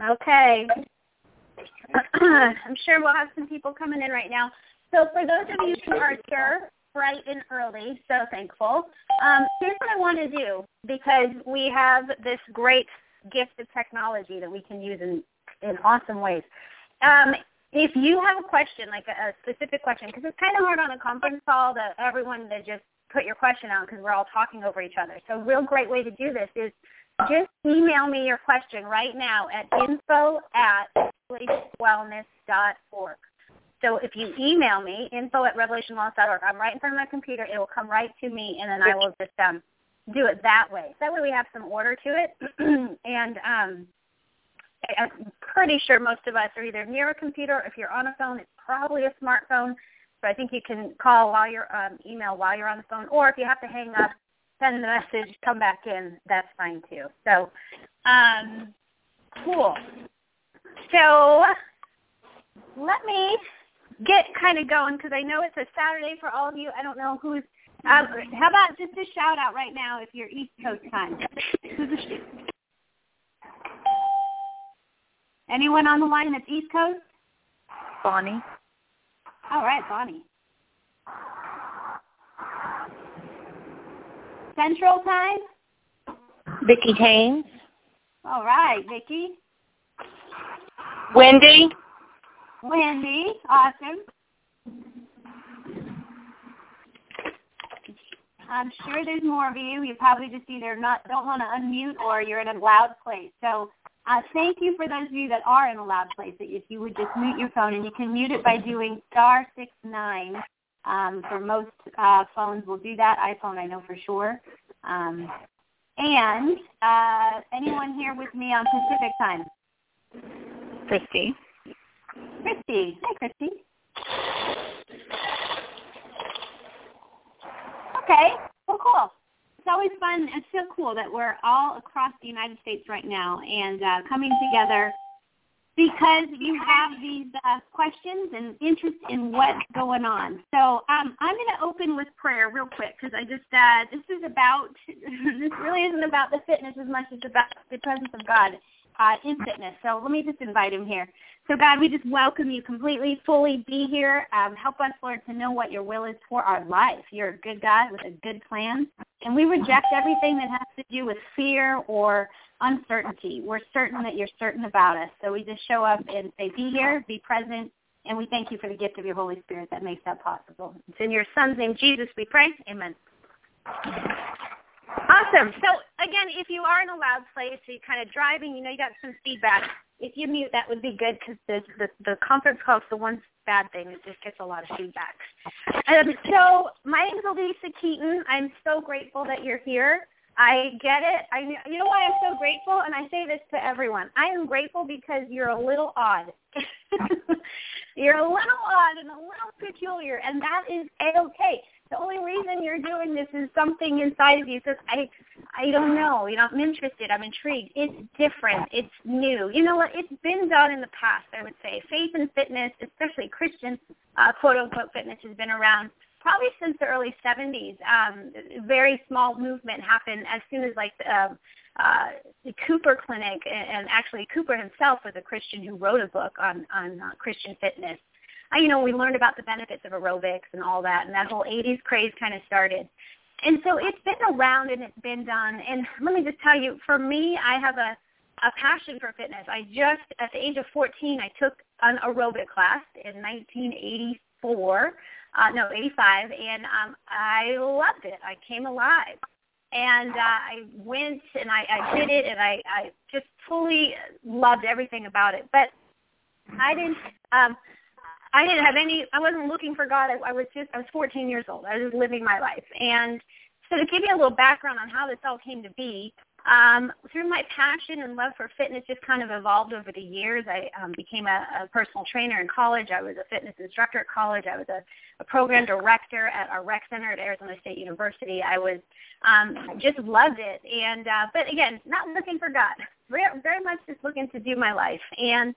Okay. I'm sure we'll have some people coming in right now. So for those of you who are here bright and early, so thankful, um, here's what I want to do because we have this great gift of technology that we can use in, in awesome ways. Um, if you have a question, like a, a specific question, because it's kind of hard on a conference call to everyone to just put your question out because we're all talking over each other. So a real great way to do this is just email me your question right now at info at revelationwellness.org. So if you email me, info at revelationwellness.org, I'm right in front of my computer. It will come right to me, and then I will just um, do it that way. So That way we have some order to it. and um, I'm pretty sure most of us are either near a computer. If you're on a phone, it's probably a smartphone. So I think you can call while you're um, email while you're on the phone, or if you have to hang up, send the message, come back in. That's fine too. So, um, cool. So let me get kind of going because I know it's a Saturday for all of you. I don't know who's. Um, how about just a shout out right now if you're East Coast time? Anyone on the line that's East Coast? Bonnie. All right, Bonnie. Central Time? Vicki Haynes. All right, Vicki. Wendy. Wendy, awesome. I'm sure there's more of you. You probably just either not don't want to unmute or you're in a loud place. So uh, thank you for those of you that are in a loud place. That if you would just mute your phone, and you can mute it by doing star six nine. Um, for most uh, phones, will do that. iPhone, I know for sure. Um, and uh, anyone here with me on Pacific time? Christy. Christy. Hi, Christy. Okay. Well, cool it's always fun. It's so cool that we're all across the United States right now and uh, coming together because you have these uh, questions and interest in what's going on. So um, I'm going to open with prayer real quick because I just uh, this is about this really isn't about the fitness as much as about the presence of God uh, in fitness. So let me just invite him here. So God, we just welcome you completely, fully be here. Um, help us, Lord, to know what your will is for our life. You're a good God with a good plan. And we reject everything that has to do with fear or uncertainty. We're certain that you're certain about us. So we just show up and say, be here, be present, and we thank you for the gift of your Holy Spirit that makes that possible. It's in your Son's name, Jesus, we pray. Amen. Awesome. So again, if you are in a loud place, you're kind of driving, you know, you got some feedback. If you mute, that would be good because the, the the conference call is the one bad thing. It just gets a lot of feedback. Um, so my name is Alisa Keeton. I'm so grateful that you're here. I get it. I you know why I'm so grateful, and I say this to everyone. I am grateful because you're a little odd. you're a little odd and a little peculiar, and that is a okay the only reason you're doing this is something inside of you says, I, I don't know. You know, I'm interested. I'm intrigued. It's different. It's new. You know what? It's been done in the past. I would say faith and fitness, especially Christian uh, quote unquote fitness, has been around probably since the early 70s. Um, very small movement happened as soon as like uh, uh, the Cooper Clinic, and, actually Cooper himself was a Christian who wrote a book on on uh, Christian fitness I, you know, we learned about the benefits of aerobics and all that, and that whole 80s craze kind of started. And so it's been around and it's been done. And let me just tell you, for me, I have a, a passion for fitness. I just, at the age of 14, I took an aerobic class in 1984, uh, no, 85, and um, I loved it. I came alive. And uh, I went and I, I did it, and I, I just fully loved everything about it. But I didn't. Um, I didn't have any. I wasn't looking for God. I, I was just. I was 14 years old. I was just living my life. And so to give you a little background on how this all came to be, um, through my passion and love for fitness, just kind of evolved over the years. I um, became a, a personal trainer in college. I was a fitness instructor at college. I was a, a program director at our rec center at Arizona State University. I was um, just loved it. And uh, but again, not looking for God. Very, very much just looking to do my life. And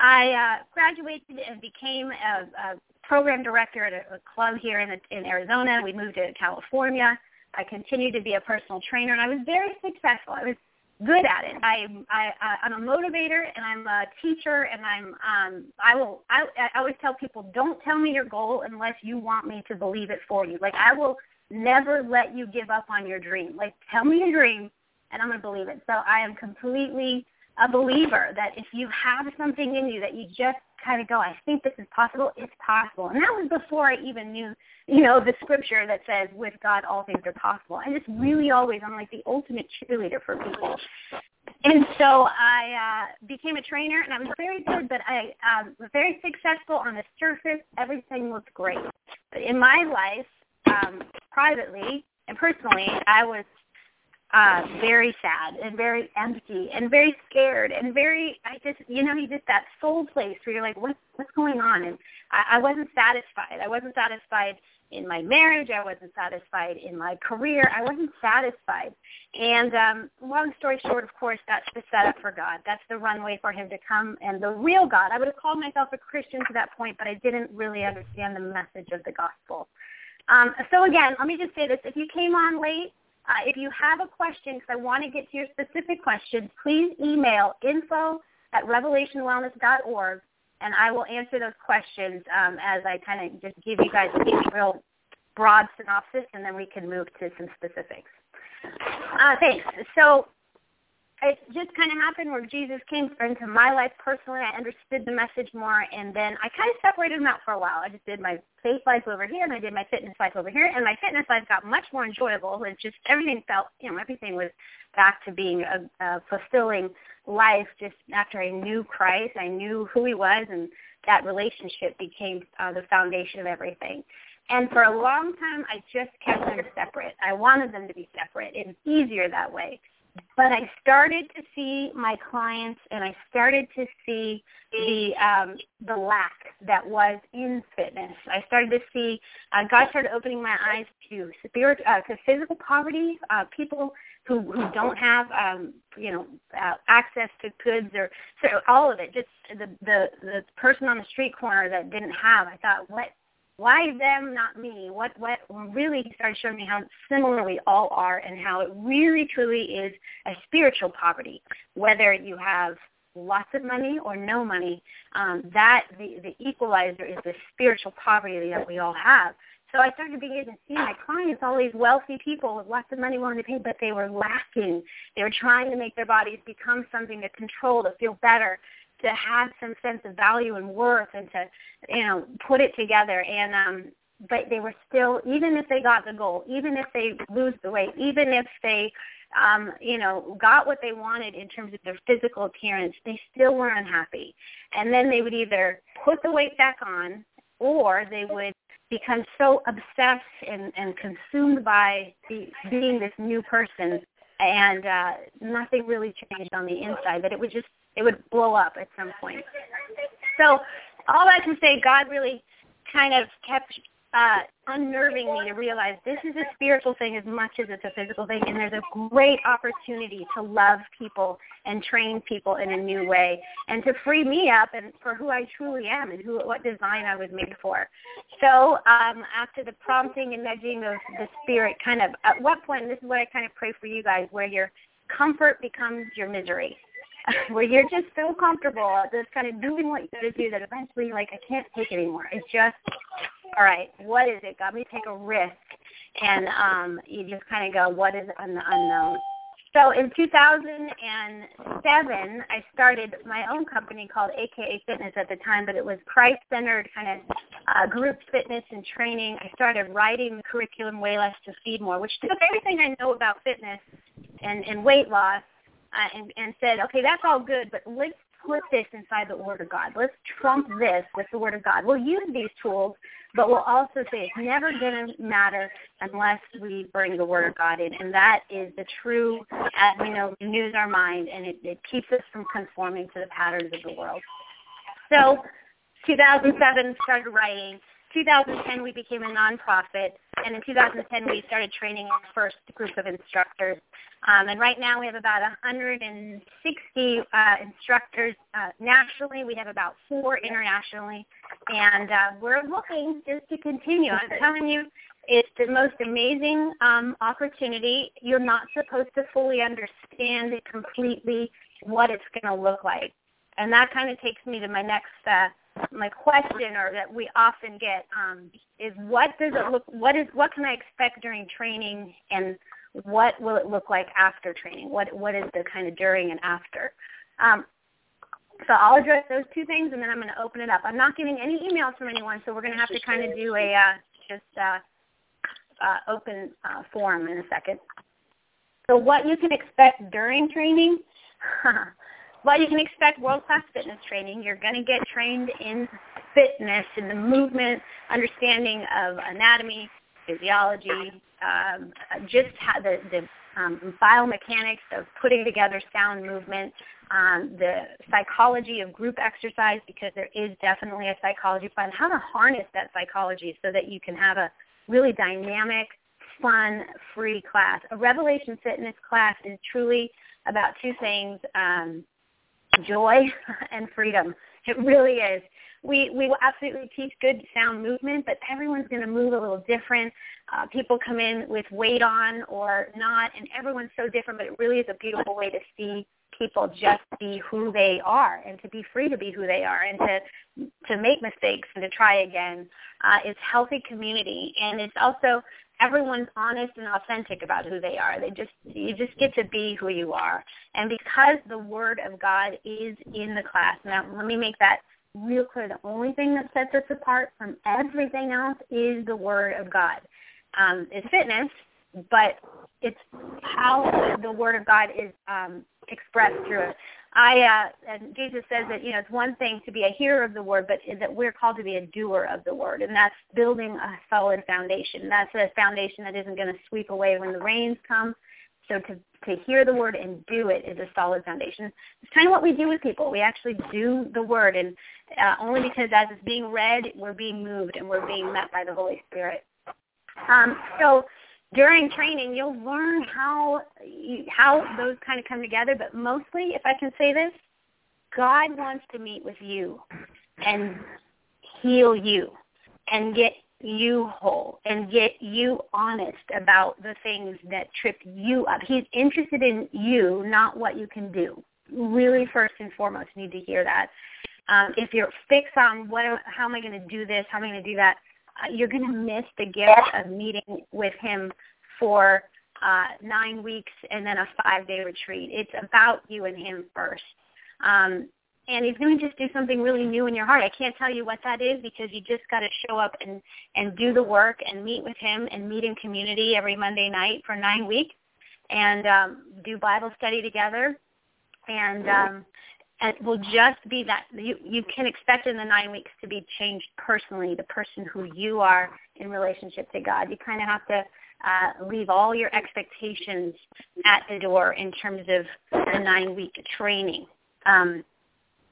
I uh, graduated and became a, a program director at a, a club here in, in Arizona. We moved to California. I continued to be a personal trainer, and I was very successful. I was good at it. I, I, I'm a motivator and I'm a teacher and I'm, um, I will, I, I always tell people, don't tell me your goal unless you want me to believe it for you. Like I will never let you give up on your dream. Like tell me your dream and I'm to believe it. So I am completely a believer that if you have something in you that you just kind of go, I think this is possible, it's possible. And that was before I even knew, you know, the scripture that says with God all things are possible. I just really always, I'm like the ultimate cheerleader for people. And so I uh, became a trainer, and I was very good, but I um, was very successful on the surface. Everything looked great. But in my life, um, privately and personally, I was uh very sad and very empty and very scared and very I just you know you just that soul place where you're like what what's going on and I, I wasn't satisfied. I wasn't satisfied in my marriage. I wasn't satisfied in my career. I wasn't satisfied. And um, long story short, of course, that's the setup for God. That's the runway for him to come and the real God. I would have called myself a Christian to that point, but I didn't really understand the message of the gospel. Um, so again, let me just say this. If you came on late, uh, if you have a question, because I want to get to your specific question, please email info at revelationwellness.org, and I will answer those questions um, as I kind of just give you guys a real broad synopsis, and then we can move to some specifics. Uh, thanks. So it just kind of happened where Jesus came into my life personally. I understood the message more, and then I kind of separated them out for a while. I just did my faith life over here, and I did my fitness life over here, and my fitness life got much more enjoyable. It just everything felt, you know, everything was back to being a, a fulfilling life. Just after I knew Christ, I knew who He was, and that relationship became uh, the foundation of everything. And for a long time, I just kept them separate. I wanted them to be separate. It was easier that way but I started to see my clients and I started to see the um, the lack that was in fitness. I started to see uh, God started opening my eyes to spirit uh, to physical poverty, uh, people who who don't have um, you know uh, access to goods or so all of it. Just the the the person on the street corner that didn't have. I thought, what why them, not me? What what really started showing me how similar we all are and how it really truly is a spiritual poverty. Whether you have lots of money or no money, um, that the, the equalizer is the spiritual poverty that we all have. So I started beginning to see my clients, all these wealthy people with lots of money willing to pay, but they were lacking. They were trying to make their bodies become something to control, to feel better to have some sense of value and worth and to you know put it together. And um but they were still even if they got the goal even if they lose the weight even if they um you know got what they wanted in terms of their physical appearance they still were unhappy. And then they would either put the weight back on or they would become so obsessed and and consumed by the, being this new person. And uh nothing really changed on the inside that it would just it would blow up at some point. So all I can say, God really kind of kept uh, unnerving me to realize this is a spiritual thing as much as it's a physical thing, and there's a great opportunity to love people and train people in a new way, and to free me up and for who I truly am and who what design I was made for. So um, after the prompting and nudging of the spirit, kind of at what point, this is what I kind of pray for you guys, where your comfort becomes your misery. where you're just so comfortable at just kind of doing what you got to do that eventually like I can't take anymore. It's just all right, what is it? Got me to take a risk and um you just kind of go, what is on the unknown? So in 2007, I started my own company called AKA Fitness at the time, but it was Christ-centered kind of uh, group fitness and training. I started writing the curriculum Way Less to Feed More, which took everything I know about fitness and, and weight loss uh, and, and said, okay, that's all good, but let's put this inside the Word of God. Let's trump this with the Word of God. We'll use these tools, but we'll also say it's never going to matter unless we bring the Word of God in. And that is the true, as we know, renews our mind, and it, it keeps us from conforming to the patterns of the world. So 2007 started writing. 2010 we became a nonprofit, and in 2010 we started training our first group of instructors. Um, and right now we have about 160 uh, instructors uh, nationally. We have about four internationally, and uh, we're looking just to continue. I'm telling you, It's the most amazing um, opportunity. You're not supposed to fully understand it completely what it's going to look like, and that kind of takes me to my next uh, my question, or that we often get, um, is what does it look? What is what can I expect during training, and what will it look like after training? What what is the kind of during and after? Um, so I'll address those two things, and then I'm going to open it up. I'm not getting any emails from anyone, so we're going to have to kind of do a uh, just uh, uh, open uh, forum in a second. So what you can expect during training, what you can expect world-class fitness training, you're going to get trained in fitness, in the movement, understanding of anatomy, physiology, um, just how the, the um, biomechanics of putting together sound movement, um, the psychology of group exercise, because there is definitely a psychology plan, how to harness that psychology so that you can have a really dynamic, fun, free class. A Revelation Fitness class is truly about two things, um, joy and freedom. It really is. We we will absolutely teach good sound movement, but everyone's going to move a little different. Uh, people come in with weight on or not, and everyone's so different. But it really is a beautiful way to see people just be who they are and to be free to be who they are and to to make mistakes and to try again. Uh, it's healthy community, and it's also everyone's honest and authentic about who they are. They just you just get to be who you are. And because the word of God is in the class. Now let me make that real clear. The only thing that sets us apart from everything else is the word of God. Um, it's fitness, but it's how the word of God is um, expressed through it. I uh, and Jesus says that you know it's one thing to be a hearer of the word, but that we're called to be a doer of the word, and that's building a solid foundation. That's a foundation that isn't going to sweep away when the rains come. So to to hear the word and do it is a solid foundation. It's kind of what we do with people. We actually do the word, and uh, only because as it's being read, we're being moved and we're being met by the Holy Spirit. Um, so during training, you'll learn how how those kind of come together. But mostly, if I can say this, God wants to meet with you and heal you and get you whole and get you honest about the things that trip you up. He's interested in you, not what you can do. Really, first and foremost, need to hear that. Um, if you're fixed on what, how am I going to do this, how am I going to do that, you're going to miss the gift of meeting with him for uh, nine weeks and then a five-day retreat. It's about you and him first. Um, and he's going to just do something really new in your heart. I can't tell you what that is because you just got to show up and and do the work and meet with him and meet in community every Monday night for nine weeks and um, do Bible study together. And um, and it will just be that you you can expect in the nine weeks to be changed personally, the person who you are in relationship to God. You kind of have to uh, leave all your expectations at the door in terms of the nine week training. Um,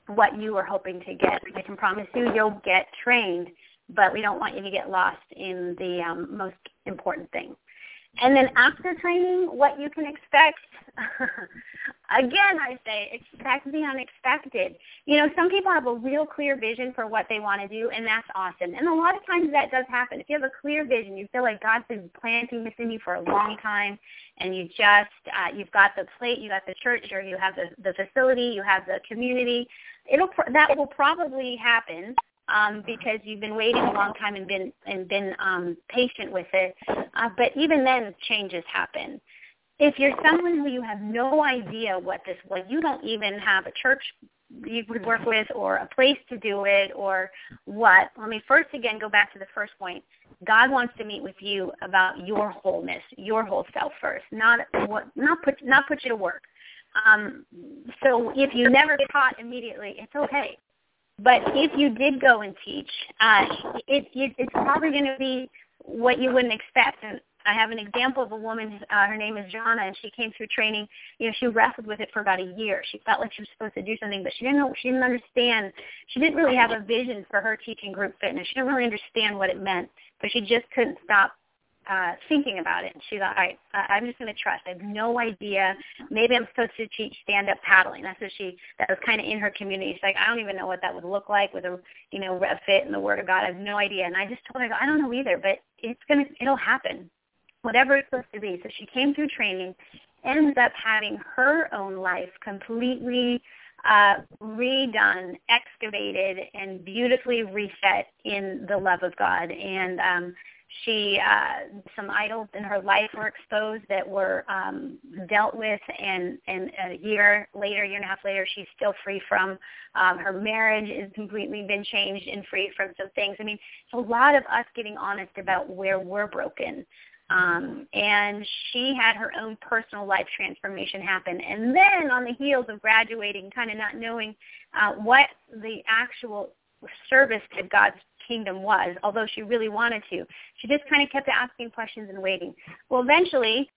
what you are hoping to get. I can promise you you'll get trained, but we don't want you to get lost in the um, most important thing. And then after training, what you can expect, again, I say expect the unexpected. You know, some people have a real clear vision for what they want to do, and that's awesome. And a lot of times that does happen. If you have a clear vision, you feel like God's been planting this in you for a long time, and you just, uh, you've got the plate, you got the church, or you have the, the facility, you have the community, it'll, that will probably happen um, because you've been waiting a long time and been and been um, patient with it. Uh, but even then, changes happen. If you're someone who you have no idea what this was, you don't even have a church you would work with or a place to do it or what. Let me first again go back to the first point. God wants to meet with you about your wholeness, your whole self first, not what, not put not put you to work. Um, so if you never get taught immediately, it's okay. But if you did go and teach, uh, it, it, it's probably going to be what you wouldn't expect. And I have an example of a woman. Uh, her name is Jana, and she came through training. You know, she wrestled with it for about a year. She felt like she was supposed to do something, but she didn't know. She didn't understand. She didn't really have a vision for her teaching group fitness. She didn't really understand what it meant, but she just couldn't stop uh, thinking about it. And she thought, all right, I'm just going to trust. I have no idea. Maybe I'm supposed to teach stand-up paddling. That's what she, that was kind of in her community. She's like, I don't even know what that would look like with a, you know, a fit in the Word of God. I have no idea. And I just told her, I don't know either, but it's going to, it'll happen. Whatever it's supposed to be. So she came through training, ends up having her own life completely uh, redone, excavated, and beautifully reset in the love of God. And um, she uh, some idols in her life were exposed that were um, dealt with, and and a year later, year and a half later, she's still free from. Um, her marriage has completely been changed and free from some things. I mean, it's a lot of us getting honest about where we're broken. Um, and she had her own personal life transformation happen. And then on the heels of graduating, kind of not knowing uh, what the actual service to God's kingdom was, although she really wanted to. She just kind of kept asking questions and waiting. Well, eventually,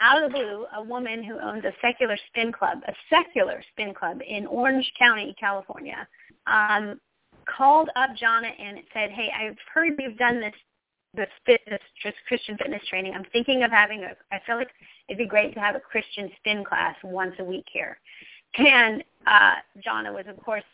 out of the blue, a woman who owns a secular spin club, a secular spin club in Orange County, California, um, called up Jonna and said, "Hey, I've heard you've done this this fitness, just Christian fitness training. I'm thinking of having a. I feel like it'd be great to have a Christian spin class once a week here." And uh, Jonna was, of course,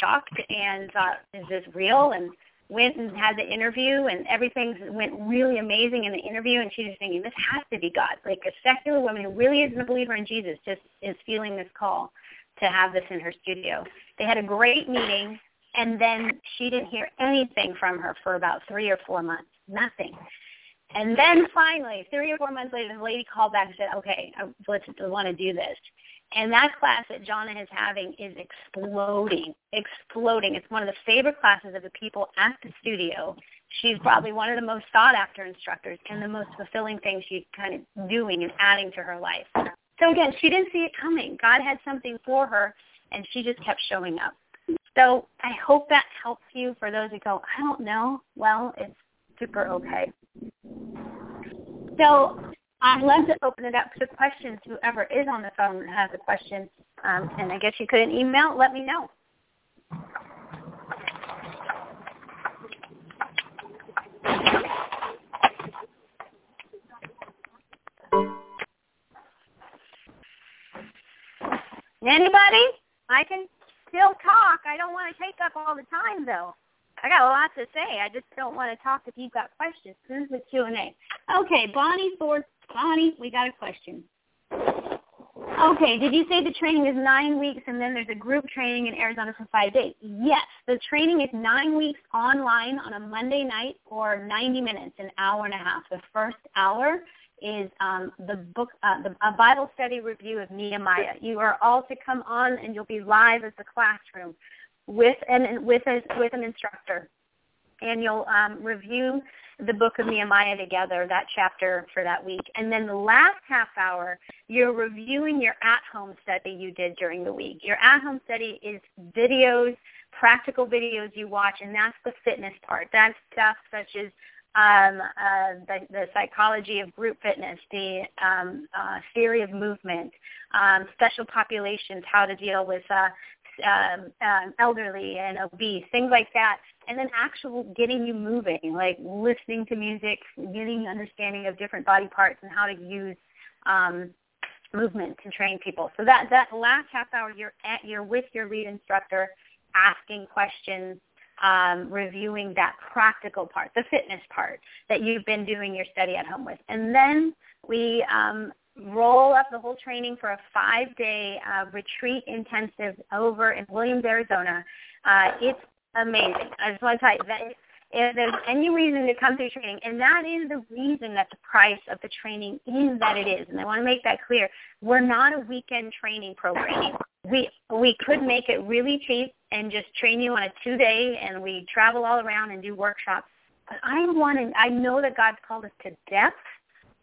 shocked and thought, is this real? And went and had the interview and everything went really amazing in the interview and she's just thinking, this has to be God. Like a secular woman who really isn't a believer in Jesus just is feeling this call to have this in her studio. They had a great meeting and then she didn't hear anything from her for about three or four months. Nothing. And then finally, three or four months later, the lady called back and said, okay, I want to do this. And that class that Jonna is having is exploding, exploding. It's one of the favorite classes of the people at the studio. She's mm-hmm. probably one of the most sought after instructors and the most fulfilling thing she's kind of doing and adding to her life. So again, she didn't see it coming. God had something for her and she just kept showing up. So I hope that helps you for those who go, I don't know. Well, it's super okay. So I'd love to open it up to questions. Whoever is on the phone has a question, um, and I guess you could email. Let me know. Anybody? I can still talk. I don't want to take up all the time, though. I got a lot to say. I just don't want to talk if you've got questions. This is the Q&A. Okay, Bonnie Ford Bonnie, we got a question. Okay, did you say the training is nine weeks and then there's a group training in Arizona for five days? Yes, the training is nine weeks online on a Monday night or 90 minutes, an hour and a half. The first hour is um, the book, uh, the, a Bible study review of Nehemiah. You are all to come on and you'll be live as the classroom with an with a, with an instructor, and you'll um, review the book of Nehemiah together, that chapter for that week. And then the last half hour, you're reviewing your at-home study you did during the week. Your at-home study is videos, practical videos you watch, and that's the fitness part. That's stuff such as um, uh, the, the, psychology of group fitness, the um, uh, theory of movement, um, special populations, how to deal with uh, um, um, elderly and obese, things like that and then actual getting you moving, like listening to music, getting understanding of different body parts and how to use um, movement to train people. So that that last half hour, you're at, you're with your lead instructor, asking questions, um, reviewing that practical part, the fitness part that you've been doing your study at home with, and then we um, roll up the whole training for a five-day uh, retreat intensive over in Williams, Arizona. Uh, it's amazing. I just want to tell you that if there's any reason to come through training, and that is the reason that the price of the training is that it is, and I want to make that clear. We're not a weekend training program. We we could make it really cheap and just train you on a two day, and we travel all around and do workshops. But I want to. I know that God's called us to depth,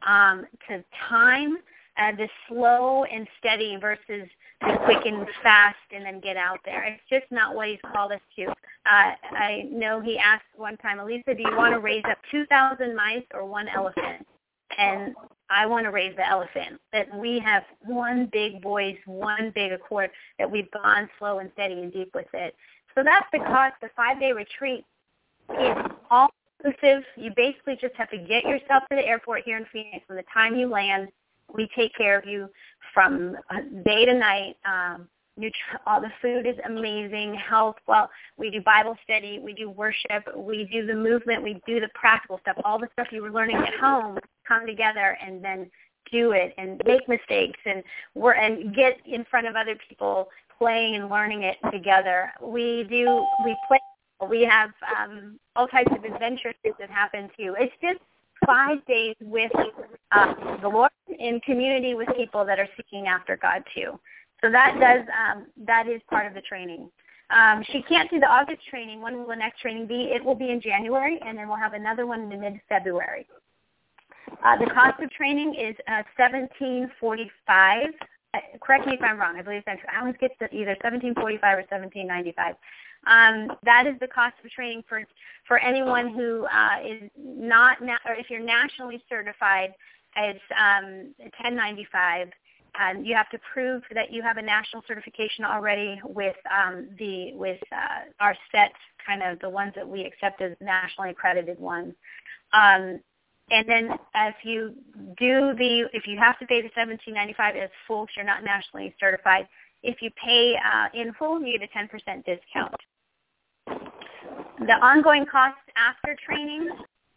um, to time, uh, the slow and steady versus the quick and fast and then get out there. It's just not what he's called us to. Uh, I know he asked one time, Alisa, do you want to raise up 2,000 mice or one elephant? And I want to raise the elephant. That we have one big voice, one big accord, that we bond slow and steady and deep with it. So that's cost. The five-day retreat is all inclusive. You basically just have to get yourself to the airport here in Phoenix. From the time you land, we take care of you from uh, day to night. Um, nutri- all the food is amazing. Health, well, we do Bible study, we do worship, we do the movement, we do the practical stuff. All the stuff you were learning at home come together and then do it and make mistakes and we're and get in front of other people playing and learning it together. We do we play we have um, all types of adventures that happen too. It's just five days with uh, the Lord in community with people that are seeking after God too. So that does um, that is part of the training. Um, she can't do the August training. When will the next training be? It will be in January, and then we'll have another one in mid-February. Uh, the cost of training is uh, seventeen forty-five. Uh, correct me if I'm wrong. I believe that's I always get to either seventeen forty-five or seventeen ninety-five. Um, that is the cost of training for for anyone who uh, is not na- or if you're nationally certified, it's um, 1095. Um, you have to prove that you have a national certification already with um, the with uh, our set kind of the ones that we accept as nationally accredited ones. Um, and then if you do the if you have to pay the 1795 as full, if you're not nationally certified. If you pay uh, in full, you get a 10% discount. The ongoing cost after training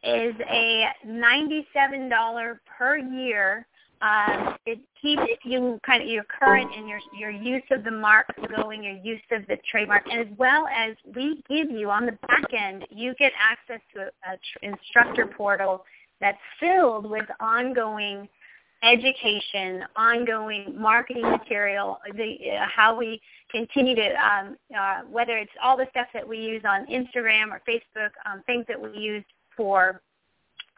is a $97 per year. Um, it keeps you kind of your current and your your use of the mark going, your use of the trademark, as well as we give you on the back end, you get access to an instructor portal that's filled with ongoing education, ongoing marketing material, the, uh, how we continue to, um, uh, whether it's all the stuff that we use on Instagram or Facebook, um, things that we use for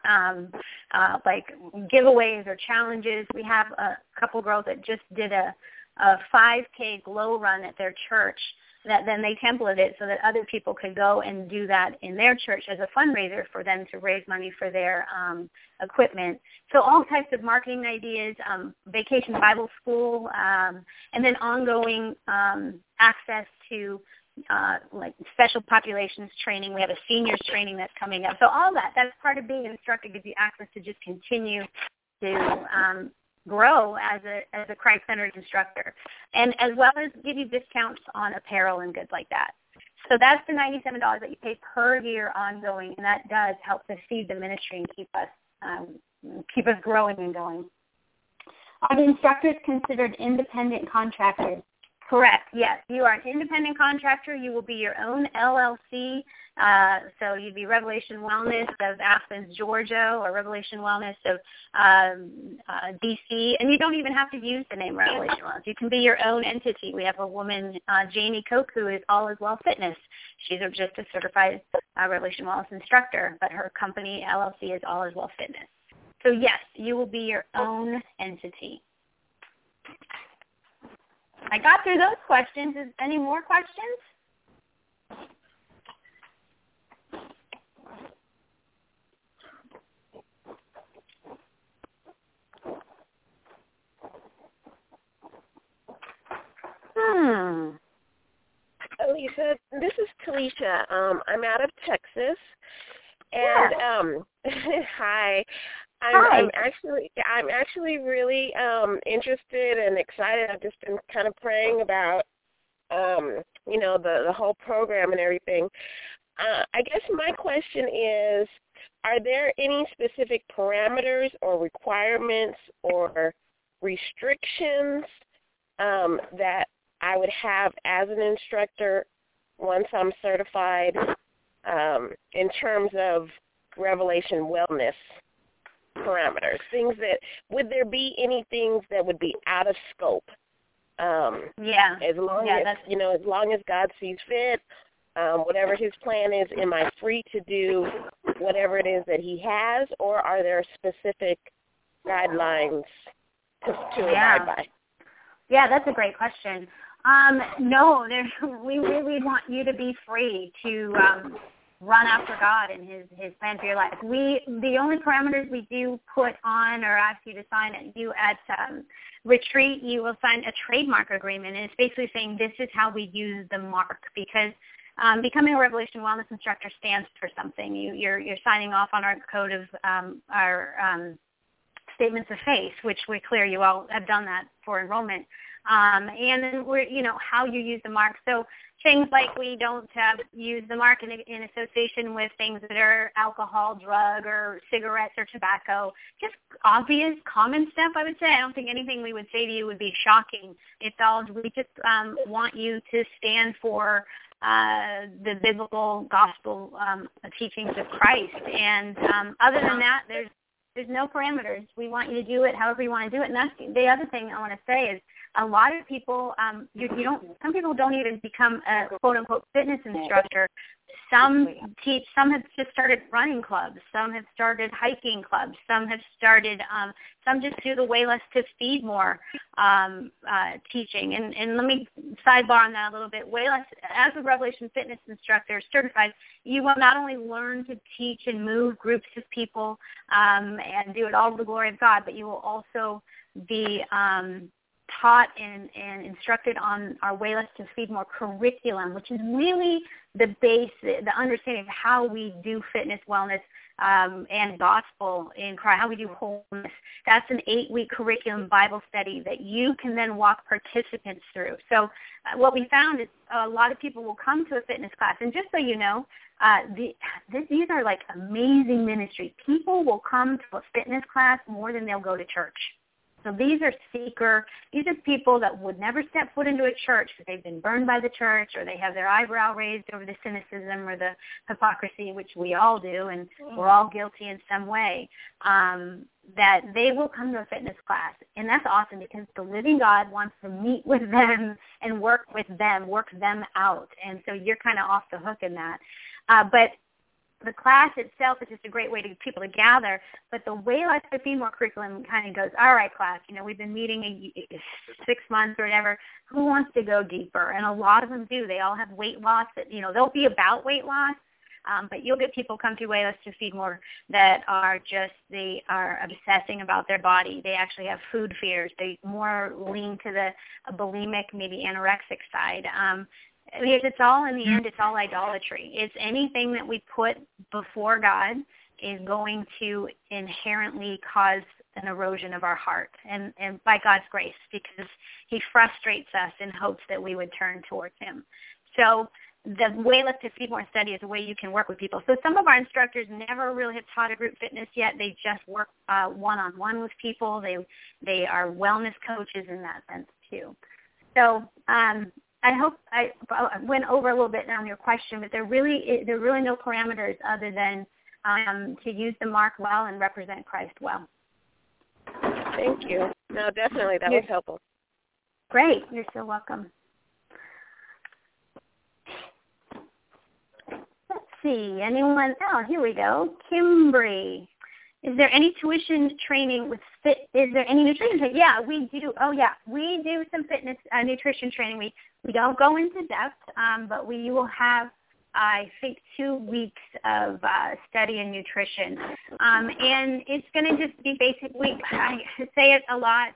um, uh, like giveaways or challenges. We have a couple girls that just did a, a 5K glow run at their church that then they templated it so that other people could go and do that in their church as a fundraiser for them to raise money for their um, equipment. So all types of marketing ideas, um, vacation Bible school, um, and then ongoing um, access to uh, like special populations training. We have a seniors training that's coming up. So all that, that's part of being an instructor, gives you access to just continue to um, grow as a as a Christ-centered instructor, and as well as give you discounts on apparel and goods like that. So that's the ninety-seven dollars that you pay per year ongoing, and that does help to feed the ministry and keep us um, keep us growing and going. Are the instructors considered independent contractors? Correct. Yes, you are an independent contractor. You will be your own LLC. Uh, so you'd be Revelation Wellness of Athens, Georgia, or Revelation Wellness of um, uh, DC. And you don't even have to use the name Revelation Wellness. You can be your own entity. We have a woman, uh, Janie Koch, who is All Is Well Fitness. She's just a certified uh, Revelation Wellness instructor, but her company LLC is All Is Well Fitness. So yes, you will be your own entity. I got through those questions. Is any more questions? Hmm. Alicia, this is Talisha. Um, I'm out of Texas, and yeah. um, hi. I'm. I'm actually I'm actually really um interested and excited. I've just been kind of praying about um you know the the whole program and everything. Uh, I guess my question is are there any specific parameters or requirements or restrictions um, that I would have as an instructor once I'm certified um, in terms of Revelation Wellness parameters, things that would there be any things that would be out of scope? Um, Yeah. as long Yeah, as that's- you know, as long as God sees fit, um, whatever His plan is, am I free to do whatever it is that He has, or are there specific guidelines to, to Yeah. abide by? Yeah, that's a great question. Um, no, there, we really want you to be free to um, run after God and His His plan for your life. We the only parameters we do put on or ask you to sign at you at um, retreat, you will sign a trademark agreement, and it's basically saying this is how we use the mark because um, becoming a Revelation Wellness instructor stands for something. You, you're you're signing off on our code of um, our um, statements of faith, which we're clear you all have done that for enrollment. Um, and then we're, you know, how you use the mark. So things like we don't have use the mark in, in association with things that are alcohol, drug, or cigarettes or tobacco. Just obvious, common stuff. I would say. I don't think anything we would say to you would be shocking. It's all we just um, want you to stand for uh, the biblical gospel um, teachings of Christ. And um, other than that, there's there's no parameters. We want you to do it however you want to do it. And that's the other thing I want to say is a lot of people, um, you, you don't. Some people don't even become a quote unquote fitness instructor. Some teach. Some have just started running clubs. Some have started hiking clubs. Some have started. Um, some just do the way less to feed more um, uh, teaching. And, and let me sidebar on that a little bit. Way less as a Revelation Fitness instructor certified, you will not only learn to teach and move groups of people um, and do it all to the glory of God, but you will also be um, taught and, and instructed on our Way Less to Feed More curriculum, which is really the base, the understanding of how we do fitness, wellness, um, and gospel in Christ, how we do wholeness. That's an eight-week curriculum Bible study that you can then walk participants through. So uh, what we found is a lot of people will come to a fitness class, and just so you know, uh, the, these are like amazing ministries. People will come to a fitness class more than they'll go to church. So these are seeker, these are people that would never step foot into a church because they've been burned by the church or they have their eyebrow raised over the cynicism or the hypocrisy, which we all do, and we're all guilty in some way, um, that they will come to a fitness class. And that's awesome because the living God wants to meet with them and work with them, work them out. And so you're kind of off the hook in that. Uh, but the class itself is just a great way to get people to gather, but the way to Feed More curriculum kind of goes, all right, class, you know, we've been meeting a, six months or whatever. Who wants to go deeper? And a lot of them do. They all have weight loss that, you know, they'll be about weight loss, um, but you'll get people come to Way Less to Feed More that are just, they are obsessing about their body. They actually have food fears. They more lean to the bulimic, maybe anorexic side. Um, because it's all in the end it's all idolatry it's anything that we put before god is going to inherently cause an erosion of our heart and and by god's grace because he frustrates us in hopes that we would turn towards him so the way Less to Feed More study is a way you can work with people. So some of our instructors never really have taught a group fitness yet. They just work uh, one-on-one with people. They they are wellness coaches in that sense too. So um, I hope I went over a little bit on your question, but there really there are really no parameters other than um, to use the mark well and represent Christ well. Thank you. No, definitely that you're, was helpful. Great. You're so welcome. Let's see. Anyone? Oh, here we go. Kimbry. Is there any tuition training with fit? Is there any nutrition training? Yeah, we do. Oh, yeah, we do some fitness uh, nutrition training. We we don't go into depth, um, but we will have I think two weeks of uh, study in nutrition, um, and it's going to just be basically. I say it a lot.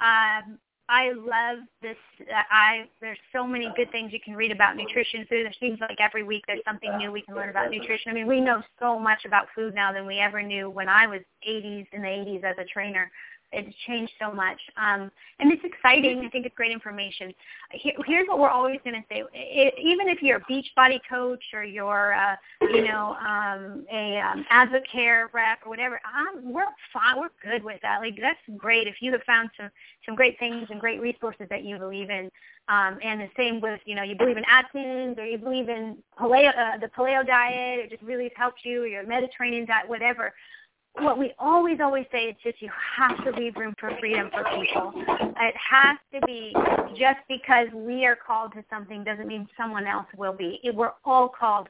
Um, I love this. Uh, I there's so many good things you can read about nutrition. Food. There seems like every week there's something new we can learn about nutrition. I mean, we know so much about food now than we ever knew when I was 80s in the 80s as a trainer it's changed so much. Um, and it's exciting. I think it's great information. Here, here's what we're always going to say. It, even if you're a Beachbody coach or you're, uh, you know, um, a um, Advocare rep or whatever, um, we're fine. We're good with that. Like that's great. If you have found some some great things and great resources that you believe in, um, and the same with, you know, you believe in Atkins or you believe in paleo, uh, the paleo diet, it just really helps you, or your Mediterranean diet, whatever what we always, always say is just you have to leave room for freedom for people. It has to be just because we are called to something doesn't mean someone else will be. We're all called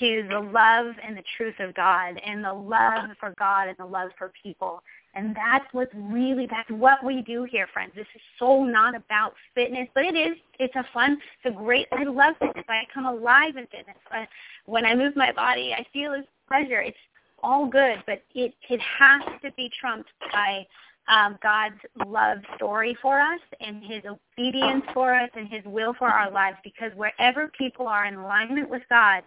to the love and the truth of God and the love for God and the love for people. And that's what's really, that's what we do here, friends. This is so not about fitness, but it is. It's a fun, it's a great, I love fitness. I come alive in fitness. When I move my body, I feel this pleasure. It's all good, but it it has to be trumped by um, God's love story for us and His obedience for us and His will for our lives. Because wherever people are in alignment with God,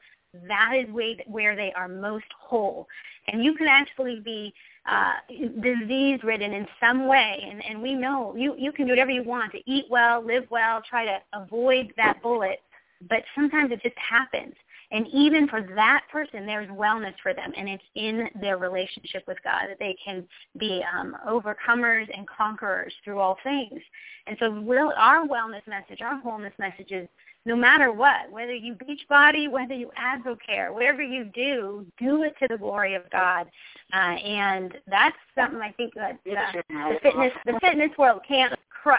that is where they are most whole. And you can actually be uh, disease ridden in some way, and, and we know you, you can do whatever you want to eat well, live well, try to avoid that bullet, but sometimes it just happens. And even for that person, there's wellness for them, and it's in their relationship with God that they can be um, overcomers and conquerors through all things. And so we'll, our wellness message, our wholeness message is no matter what, whether you beach body, whether you advocare, whatever you do, do it to the glory of God. Uh, and that's something I think that uh, the fitness the fitness world can't.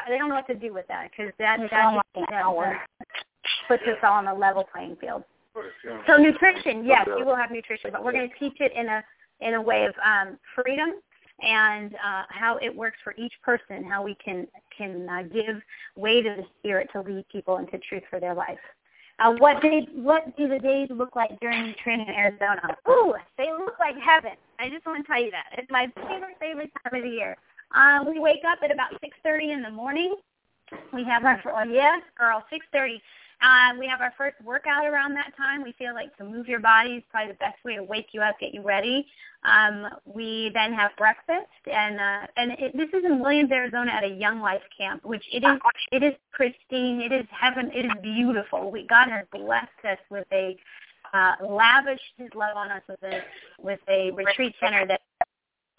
They don't know what to do with that because that that, that, that puts us all on a level playing field. So nutrition, yes, you will have nutrition, but we're going to teach it in a in a way of um, freedom and uh, how it works for each person, how we can can uh, give way to the Spirit to lead people into truth for their life. Uh, what day, what do the days look like during training in Arizona? Ooh, they look like heaven. I just want to tell you that. It's my favorite, favorite time of the year. Uh, we wake up at about 6.30 in the morning. We have our, oh, yes, girl, 6.30. Uh, we have our first workout around that time. We feel like to move your body is probably the best way to wake you up, get you ready. Um, we then have breakfast, and uh, and it, this is in Williams, Arizona, at a Young Life camp, which it is it is pristine, it is heaven, it is beautiful. We God has blessed us with a uh, lavished His love on us with a with a retreat center that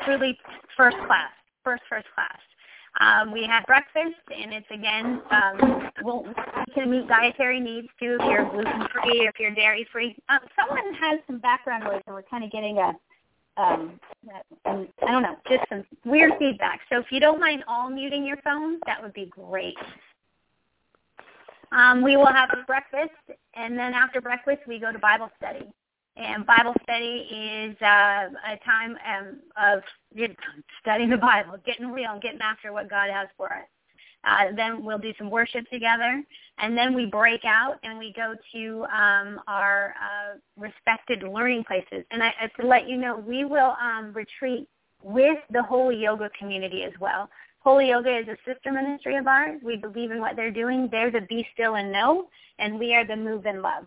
truly first class, first first class. Um, we have breakfast, and it's again, um, we'll, we can meet dietary needs too if you're gluten free, if you're dairy free. Um, someone has some background noise, and we're kind of getting a, um, um, I don't know, just some weird feedback. So if you don't mind all muting your phone, that would be great. Um, we will have breakfast, and then after breakfast, we go to Bible study. And Bible study is uh, a time um, of studying the Bible, getting real, and getting after what God has for us. Uh, then we'll do some worship together, and then we break out and we go to um, our uh, respected learning places. And I, to let you know, we will um, retreat with the Holy Yoga community as well. Holy Yoga is a sister ministry of ours. We believe in what they're doing. They're the be still and know, and we are the move and love.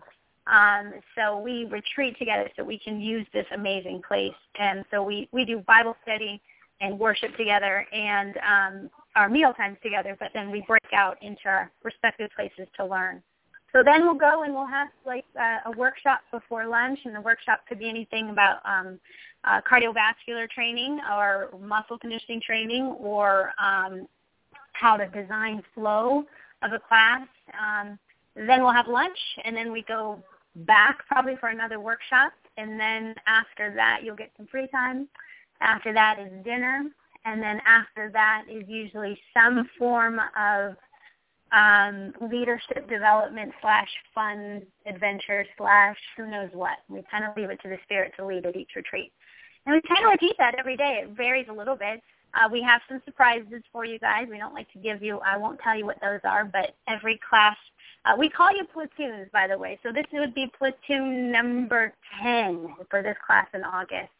Um, so we retreat together so we can use this amazing place. And so we, we do Bible study and worship together and um, our meal times together, but then we break out into our respective places to learn. So then we'll go and we'll have like uh, a workshop before lunch, and the workshop could be anything about um, uh, cardiovascular training or muscle conditioning training or um, how to design flow of a class. Um, then we'll have lunch, and then we go back probably for another workshop, and then after that you'll get some free time. After that is dinner, and then after that is usually some form of um, leadership development slash fun adventure slash who knows what. We kind of leave it to the spirit to lead at each retreat. And we kind of repeat that every day. It varies a little bit. Uh, we have some surprises for you guys. We don't like to give you, I won't tell you what those are, but every class uh, we call you platoons, by the way. So this would be platoon number 10 for this class in August.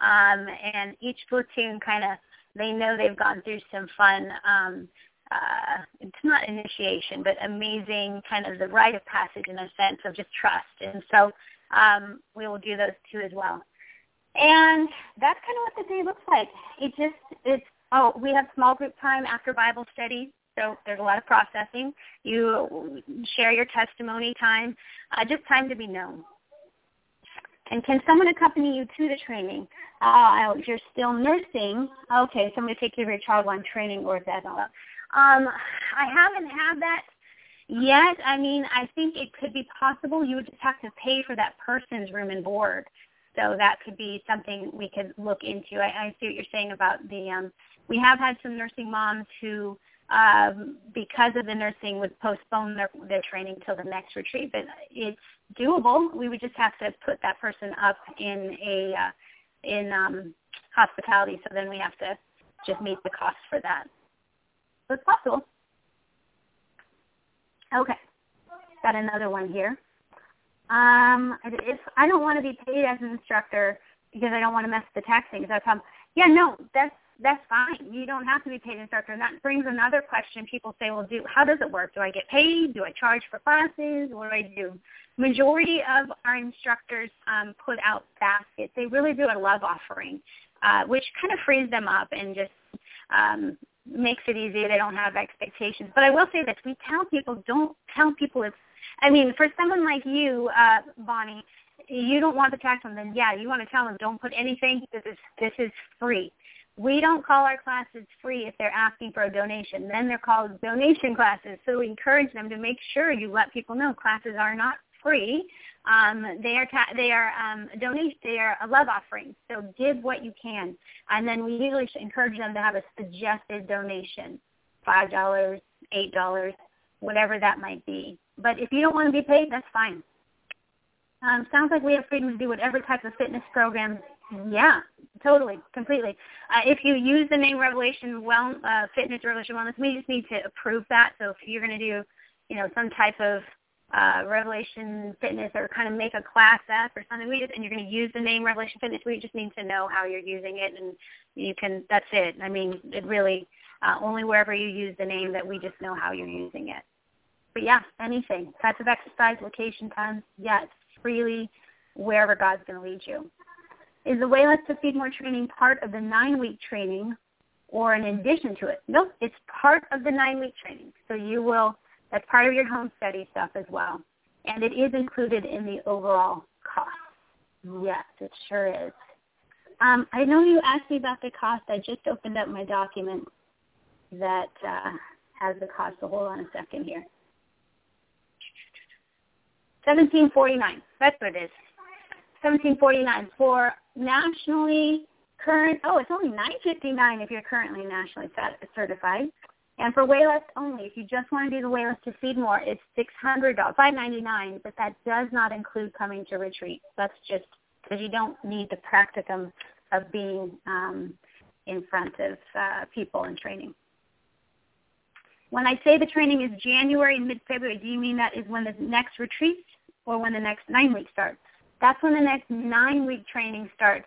Um, and each platoon kind of, they know they've gone through some fun, um, uh, it's not initiation, but amazing kind of the rite of passage in a sense of just trust. And so um, we will do those two as well. And that's kind of what the day looks like. It just, it's, oh, we have small group time after Bible study. So there's a lot of processing. You share your testimony time, uh, just time to be known. And can someone accompany you to the training? Uh, you're still nursing, okay, so to take you to your child while training or that. Um, I haven't had that yet. I mean, I think it could be possible. You would just have to pay for that person's room and board. So that could be something we could look into. I, I see what you're saying about the. Um, we have had some nursing moms who um, because of the nursing would postpone their, their training till the next retreat. But it's doable. We would just have to put that person up in a uh, in um, hospitality. So then we have to just meet the cost for that. So it's possible. Okay, got another one here. Um, if I don't want to be paid as an instructor because I don't want to mess with the taxing, is that a problem? Yeah, no, that's that's fine. You don't have to be paid instructor. And that brings another question. People say, well, do how does it work? Do I get paid? Do I charge for classes? What do I do? Majority of our instructors um, put out baskets. They really do a love offering, uh, which kind of frees them up and just um, makes it easy. They don't have expectations. But I will say this: we tell people, don't tell people it's. I mean, for someone like you, uh, Bonnie, you don't want the tax them. Yeah, you want to tell them, don't put anything. This is this is free. We don't call our classes free if they're asking for a donation. Then they're called donation classes. So we encourage them to make sure you let people know classes are not free. Um, they are ta- they are um, donation they are a love offering. So give what you can, and then we usually encourage them to have a suggested donation, five dollars, eight dollars, whatever that might be. But if you don't want to be paid, that's fine. Um, sounds like we have freedom to do whatever type of fitness program. Yeah, totally, completely. Uh, if you use the name Revelation Well uh, Fitness Revelation Wellness, we just need to approve that. So if you're going to do, you know, some type of uh, Revelation Fitness or kind of make a class up or something, we just, and you're going to use the name Revelation Fitness, we just need to know how you're using it, and you can. That's it. I mean, it really uh, only wherever you use the name that we just know how you're using it. But yeah, anything. Types of exercise, location, times, yes freely wherever God's going to lead you. Is the way to feed more training part of the nine-week training or in addition to it? Nope, it's part of the nine-week training. So you will, that's part of your home study stuff as well. And it is included in the overall cost. Yes, it sure is. Um, I know you asked me about the cost. I just opened up my document that uh, has the cost. So hold on a second here. 1749. That's what it is. 1749 for nationally current. Oh, it's only 959 if you're currently nationally certified. And for Way Less only, if you just want to do the Way Less to feed more, it's six hundred dollars, five ninety nine. But that does not include coming to retreat. That's just because you don't need the practicum of being um, in front of uh, people and training. When I say the training is January and mid-February, do you mean that is when the next retreat or when the next nine weeks starts? That's when the next nine-week training starts,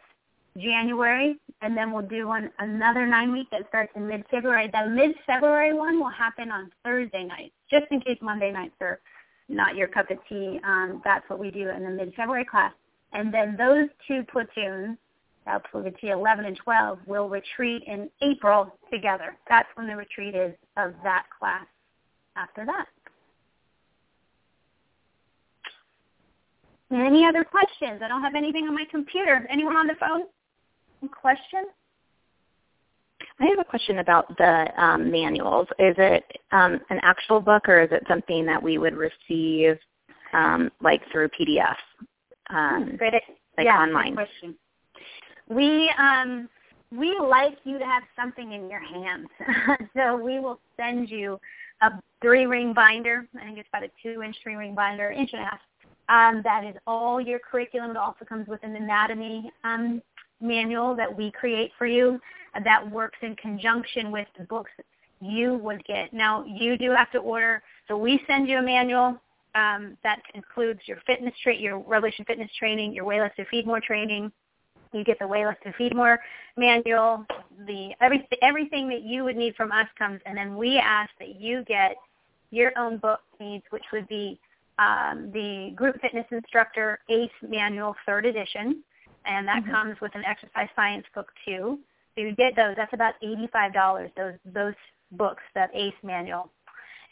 January, and then we'll do one another nine-week that starts in mid-February. The mid-February one will happen on Thursday nights, just in case Monday nights are not your cup of tea. Um, that's what we do in the mid-February class. And then those two platoons T 11 and 12 will retreat in April together. That's when the retreat is of that class after that. Any other questions? I don't have anything on my computer. Anyone on the phone? question? I have a question about the um, manuals. Is it um, an actual book or is it something that we would receive um, like through PDF? Um, Great. Like yeah, online. question. We um, we like you to have something in your hands, so we will send you a three-ring binder. I think it's about a two-inch three-ring binder, inch and a half. Um, that is all your curriculum. It also comes with an anatomy um, manual that we create for you that works in conjunction with the books you would get. Now, you do have to order. So we send you a manual um, that includes your fitness, tra- your Revelation fitness training, your Way Less to Feed More training, you get the to Feed More manual. The every, everything that you would need from us comes, and then we ask that you get your own book needs, which would be um, the Group Fitness Instructor ACE Manual, third edition, and that mm-hmm. comes with an exercise science book too. So you get those. That's about eighty-five dollars. Those those books, that ACE manual,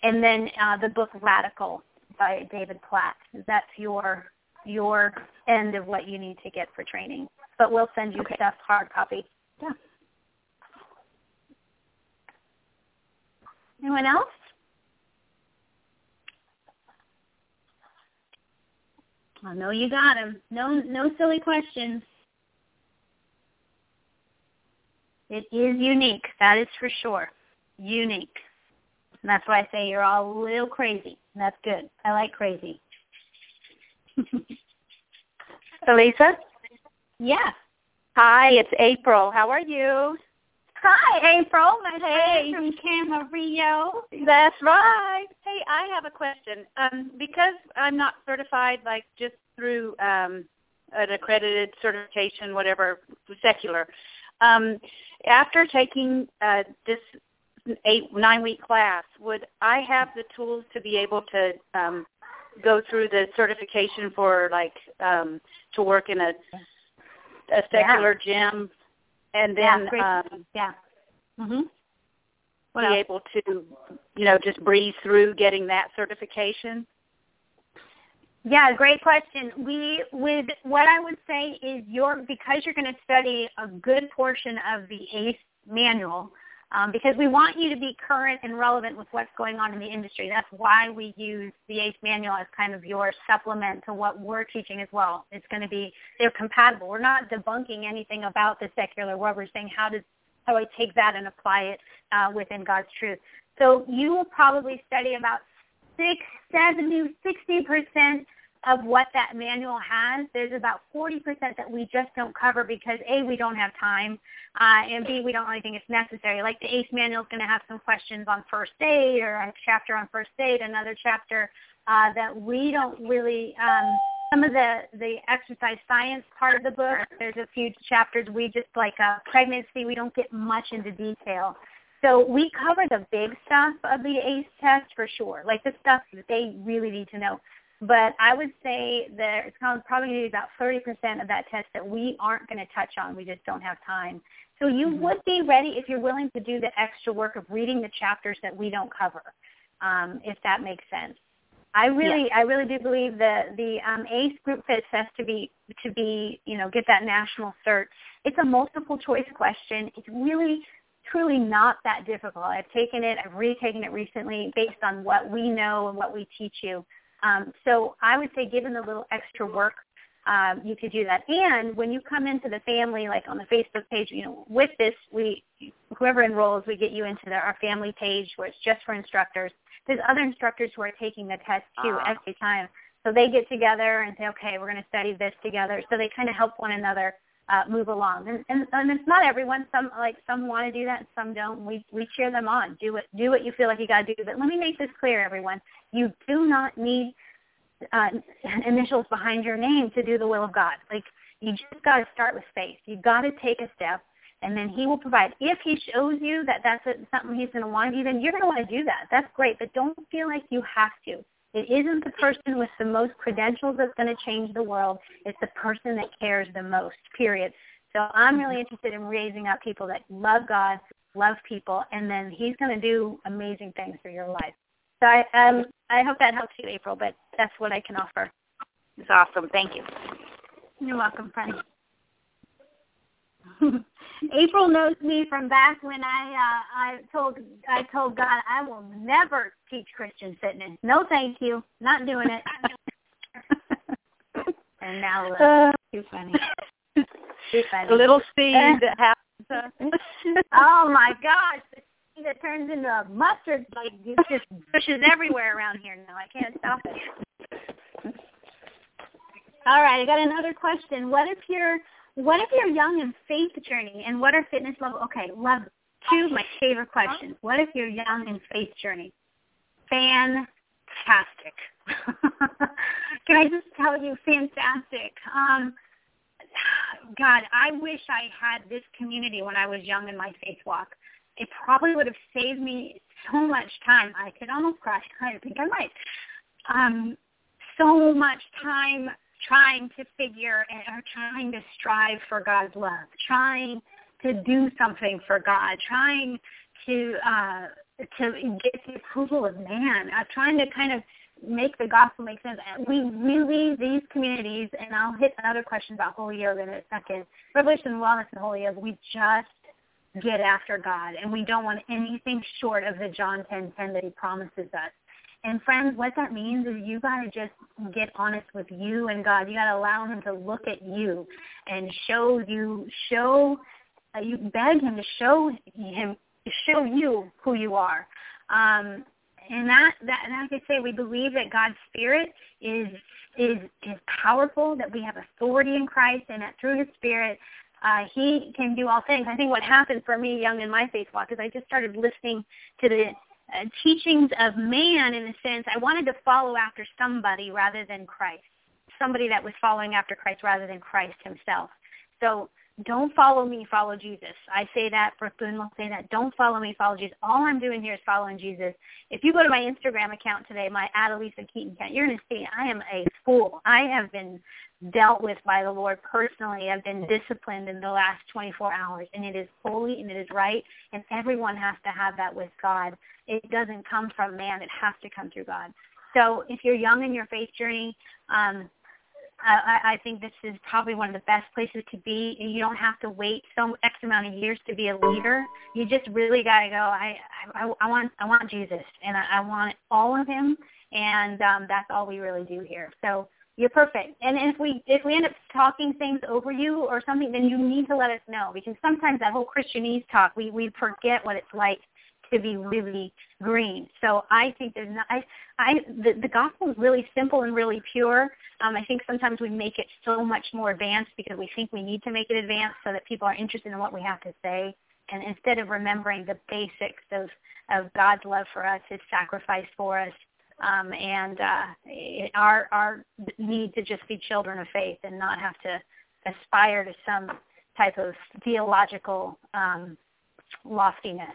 and then uh, the book Radical by David Platt. That's your your end of what you need to get for training but we'll send you okay. stuff hard copy. Yeah. Anyone else? I know you got them. No, no silly questions. It is unique. That is for sure. Unique. And that's why I say you're all a little crazy. That's good. I like crazy. Alisa? Yes. Hi, it's April. How are you? Hi, April. My hey. from Camarillo. That's right. Hey, I have a question. Um, because I'm not certified, like just through um, an accredited certification, whatever, secular. Um, after taking uh, this eight nine week class, would I have the tools to be able to um, go through the certification for like um, to work in a a secular yeah. gym, and then yeah, um, yeah. Mm-hmm. What be else? able to, you know, just breeze through getting that certification? Yeah, great question. We would what I would say is your because you're going to study a good portion of the ACE manual, um, because we want you to be current and relevant with what's going on in the industry. That's why we use the ACE manual as kind of your supplement to what we're teaching as well. It's going to be they're compatible. We're not debunking anything about the secular world. We're saying how does how do I take that and apply it uh, within God's truth. So you will probably study about six, seventy, sixty percent of what that manual has. There's about 40% that we just don't cover because A, we don't have time, uh, and B, we don't really think it's necessary. Like the ACE manual is going to have some questions on first aid or a chapter on first aid, another chapter uh, that we don't really, um, some of the, the exercise science part of the book, there's a few chapters we just like uh, pregnancy, we don't get much into detail. So we cover the big stuff of the ACE test for sure, like the stuff that they really need to know. But I would say that it's probably going to be about 30% of that test that we aren't going to touch on. We just don't have time. So you Mm-hmm. would be ready if you're willing to do the extra work of reading the chapters that we don't cover, um, if that makes sense. I really, I really do believe that the um, ACE group fit test to be to be, you know, get that national cert. It's a multiple choice question. It's really, truly not that difficult. I've taken it, I've retaken it recently based on what we know and what we teach you. Um, so I would say given the little extra work, um, you could do that. And when you come into the family, like on the Facebook page, you know, with this, we whoever enrolls, we get you into the, our family page where it's just for instructors. There's other instructors who are taking the test too Ah. every time. So they get together and say, okay, we're going to study this together. So they kind of help one another uh, move along. And, and, and it's not everyone. Some like some want to do that, some don't. We we cheer them on. Do what do what you feel like you got to do. But let me make this clear, everyone. You do not need uh, initials behind your name to do the will of God. Like you just got to start with faith. You got to take a step, and then He will provide. If He shows you that that's a, something He's going to want you, then you're going to want to do that. That's great, but don't feel like you have to. It isn't the person with the most credentials that's going to change the world. It's the person that cares the most. Period. So I'm really interested in raising up people that love God, love people, and then He's going to do amazing things for your life. So I um I hope that helps you, April. But that's what I can offer. It's awesome. Thank you. You're welcome, friend. April knows me from back when I uh, I told I told God I will never teach Christian fitness. No, thank you, not doing it. and now look, Uh, too funny. Too funny. the little seed that happens. Uh, oh my gosh, the seed that turns into a mustard like it just bushes everywhere around here now. I can't stop it. All right, I got another question. What if you're what if you're young in faith journey and what are fitness level? Okay, love two of my favorite questions. What if you're young in faith journey? Fantastic. Can I just tell you, fantastic. Um, God, I wish I had this community when I was young in my faith walk. It probably would have saved me so much time. I could almost cry. I think I might. Um, so much time trying to figure or trying to strive for God's love, trying to do something for God, trying to uh, to get the approval of man, uh, trying to kind of make the gospel make sense. We really, these communities, and I'll hit another question about holy yoga in a second. Revelation and Wellness and holy yoga, we just get after God, and we don't want anything short of the John 10:10 that He promises us. And friends, what that means is you got to just get honest with you and God. You got to allow Him to look at you and show you, show uh, you beg Him to show Him, show you who you are. Um, and that, that, and like I say, we believe that God's Spirit is is is powerful. That we have authority in Christ, and that through His Spirit, uh, He can do all things. I think what happened for me, young in my faith walk, is I just started listening to the uh, teachings of man in a sense. I wanted to follow after somebody rather than Christ, somebody that was following after Christ rather than Christ himself. So don't follow me, follow Jesus. I say that, Brooklyn will say that. Don't follow me, follow Jesus. All I'm doing here is following Jesus. If you go to my Instagram account today, my at Alisa Keeton account, you're going to see I am a fool. I have been dealt with by the Lord personally. I've been disciplined in the last 24 hours, and it is holy and it is right, and everyone has to have that with God. It doesn't come from man. It has to come through God. So if you're young in your faith journey, um, I, I think this is probably one of the best places to be. You don't have to wait so X amount of years to be a leader. You just really got to go. I, I I want I want Jesus, and I, I want all of Him, and um, that's all we really do here. So you're perfect. And if we if we end up talking things over you or something, then you need to let us know because sometimes that whole Christianese talk, we we forget what it's like to be really green. So I think there's not, I, I, the, the gospel is really simple and really pure. Um, I think sometimes we make it so much more advanced because we think we need to make it advanced so that people are interested in what we have to say. And instead of remembering the basics of, of God's love for us, His sacrifice for us, um, and uh, our our need to just be children of faith and not have to aspire to some type of theological um, loftiness.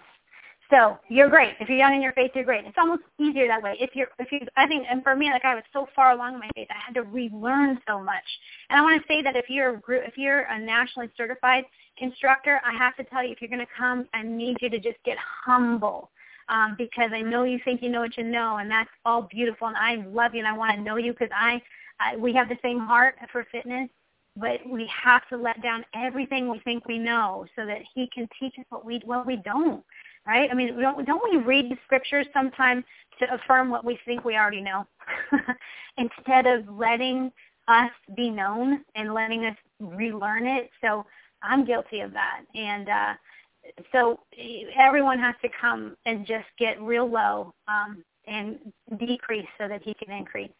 So you're great. If you're young in your faith, you're great. It's almost easier that way. If you're, if you, I think, and for me, like I was so far along in my faith, I had to relearn so much. And I want to say that if you're, a group, if you're a nationally certified instructor, I have to tell you, if you're going to come, I need you to just get humble. Um, because I know you think you know what you know, and that's all beautiful, and I love you, and I want to know you because I, I, we have the same heart for fitness, but we have to let down everything we think we know so that He can teach us what we what we don't right? I mean, don't, don't we read the scriptures sometimes to affirm what we think we already know instead of letting us be known and letting us relearn it? So I'm guilty of that. And uh, so everyone has to come and just get real low um, and decrease so that he can increase.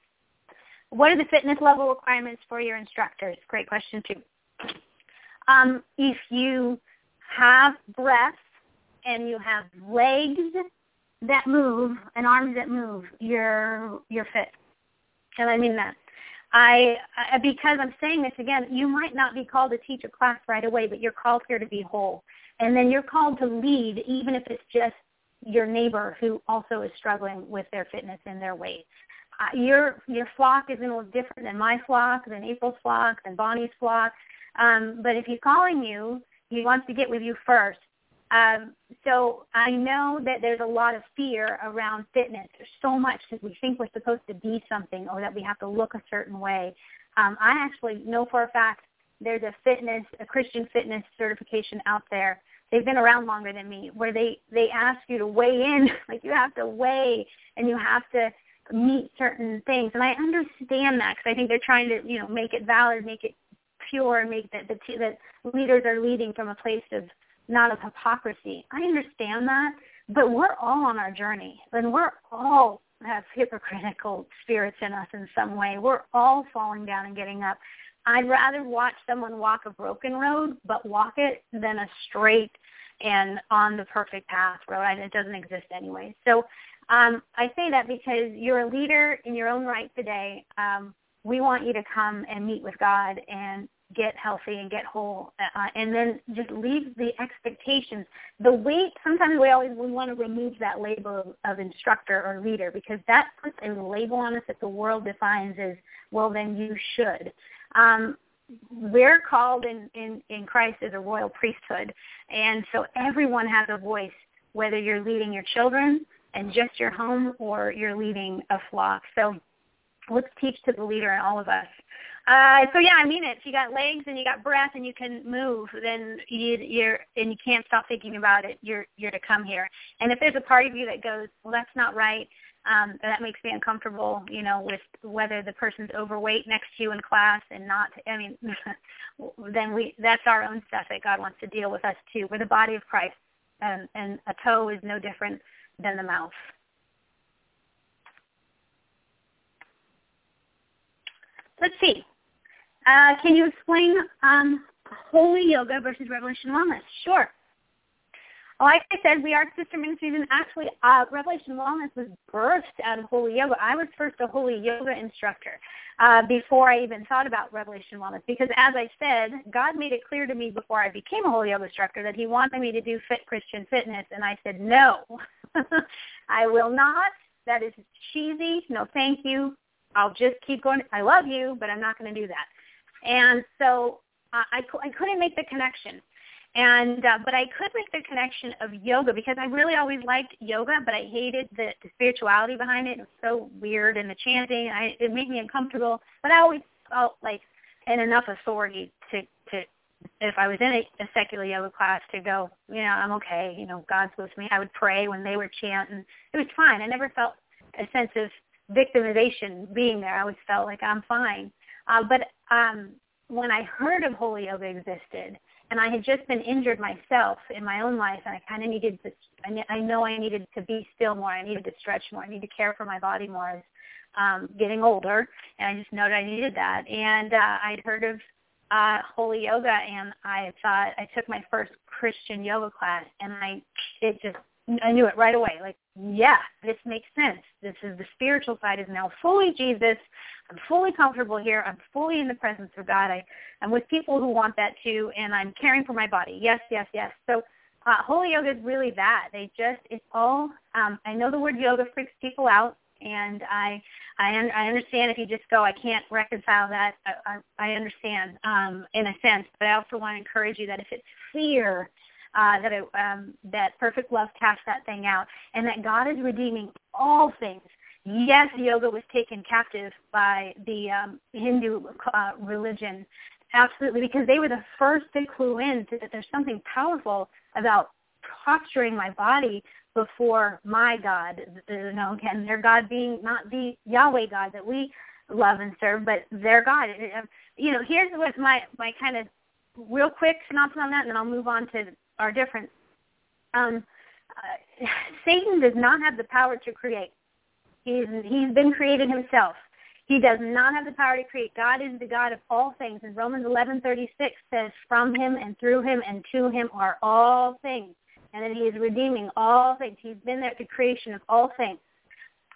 What are the fitness level requirements for your instructors? Great question too. Um, if you have breath and you have legs that move and arms that move, you're you're fit. And I mean that. I, I because I'm saying this again, you might not be called to teach a class right away, but you're called here to be whole. And then you're called to lead even if it's just your neighbor who also is struggling with their fitness and their weight. Uh, your your flock is to look different than my flock, than April's flock, than Bonnie's flock. Um, but if he's calling you, he wants to get with you first um, so I know that there's a lot of fear around fitness. There's so much because we think we're supposed to be something or that we have to look a certain way. Um, I actually know for a fact there's a fitness, a Christian fitness certification out there. They've been around longer than me, where they they ask you to weigh in, like you have to weigh and you have to meet certain things. And I understand that because I think they're trying to you know make it valid, make it pure, make that the that leaders are leading from a place of not of hypocrisy. I understand that, but we're all on our journey, and we're all have hypocritical spirits in us in some way. We're all falling down and getting up. I'd rather watch someone walk a broken road, but walk it than a straight and on the perfect path road. And It doesn't exist anyway. So um, I say that because you're a leader in your own right today. Um, we want you to come and meet with God and get healthy and get whole uh, and then just leave the expectations the weight sometimes we always we want to remove that label of, of instructor or leader because that puts a label on us that the world defines as well then you should um, we're called in, in, in Christ as a royal priesthood. And so everyone has a voice, whether you're leading your children and just your home or you're leading a flock. So let's teach to the leader in all of us uh, so yeah, I mean it. If you got legs and you got breath and you can move, then you, you're and you can't stop thinking about it. You're you're to come here. And if there's a part of you that goes, well, that's not right. Um, that makes me uncomfortable, you know, with whether the person's overweight next to you in class and not. I mean, then we that's our own stuff that God wants to deal with us too. We're the body of Christ, and and a toe is no different than the mouth. Let's see. Uh, can you explain um, holy yoga versus Revelation Wellness? Sure. like I said, we are sister ministries, and actually, uh, Revelation Wellness was birthed out of Holy Yoga. I was first a Holy Yoga instructor uh, before I even thought about Revelation Wellness, because as I said, God made it clear to me before I became a Holy Yoga instructor that He wanted me to do Fit Christian Fitness, and I said no, I will not. That is cheesy. No, thank you. I'll just keep going. I love you, but I'm not going to do that. And so uh, I, I couldn't make the connection. And uh, but I could make the connection of yoga because I really always liked yoga, but I hated the, the spirituality behind it. It was so weird and the chanting. I, it made me uncomfortable. But I always felt like an enough authority to to if I was in a, a secular yoga class to go, you know, I'm okay. You know, God's with me. I would pray when they were chanting. It was fine. I never felt a sense of victimization being there. I always felt like I'm fine. Uh, but um, when I heard of Holy Yoga existed, and I had just been injured myself in my own life, and I kind of needed to. I ne- I know I needed to be still more. I needed to stretch more. I needed to care for my body more as um, getting older, and I just noted I needed that. And uh, I'd heard of uh, Holy Yoga, and I thought I took my first Christian yoga class, and I it just I knew it right away. Like, yeah, this makes sense. This is the spiritual side is now fully Jesus. I'm fully comfortable here. I'm fully in the presence of God. I, I'm with people who want that too, and I'm caring for my body. Yes, yes, yes. So uh, Holy Yoga is really that. They just, it's all, um, I know the word yoga freaks people out, and I, I, un- I understand if you just go, I can't reconcile that. I, I, I understand um, in a sense, but I also want to encourage you that if it's fear, uh, that it, um, that perfect love casts that thing out, and that God is redeeming all things. Yes, yoga was taken captive by the um, Hindu uh, religion, absolutely, because they were the first to clue in to that there's something powerful about posturing my body before my God, you know, again, their God being not the Yahweh God that we love and serve, but their God. You know, here's what my my kind of real quick synopsis on that, and then I'll move on to are different. Um, uh, Satan does not have the power to create. He's he's been created himself. He does not have the power to create. God is the God of all things. And Romans 11:36 says, "From him and through him and to him are all things." And that he is redeeming all things. He's been there at the creation of all things.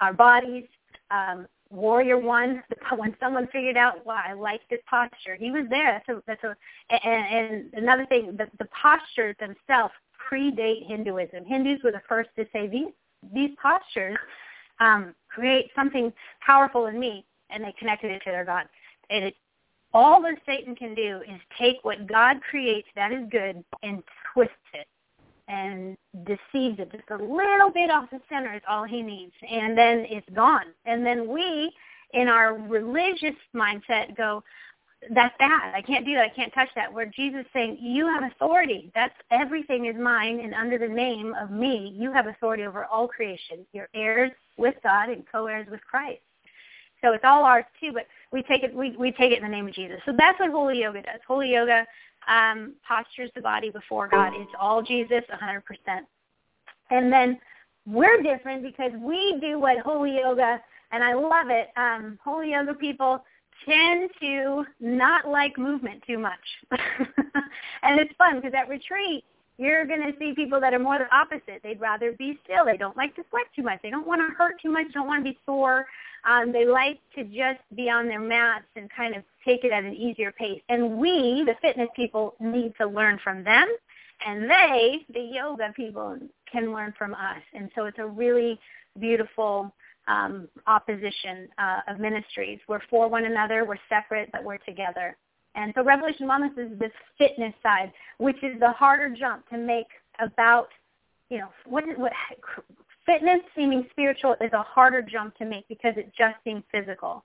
Our bodies, um, Warrior One, when someone figured out, wow, I like this posture, he was there. That's a, that's a, and, and another thing, the, the postures themselves predate Hinduism. Hindus were the first to say these these postures um, create something powerful in me, and they connected it to their God. And it, all that Satan can do is take what God creates that is good and twist it and deceives it just a little bit off the center is all he needs. And then it's gone. And then we in our religious mindset go that's bad. I can't do that. I can't touch that. Where jesus saying you have authority. That's everything is mine and under the name of me. You have authority over all creation. You're heirs with god and co-heirs with christ. So it's all ours too but we take it we, we take it in the name of jesus. So that's what holy yoga does. Holy yoga um, postures the body before God. It's all Jesus, 100%. And then we're different because we do what Holy Yoga, and I love it. Um, Holy Yoga people tend to not like movement too much. and it's fun because at retreat, you're going to see people that are more the opposite. They'd rather be still. They don't like to sweat too much. They don't want to hurt too much. They don't want to be sore. Um, they like to just be on their mats and kind of take it at an easier pace. And we, the fitness people, need to learn from them. And they, the yoga people, can learn from us. And so it's a really beautiful um, opposition uh, of ministries. We're for one another. We're separate, but we're together. And so Revelation Wellness is this fitness side, which is the harder jump to make about, you know, what, what fitness seeming spiritual is a harder jump to make because it just seems physical.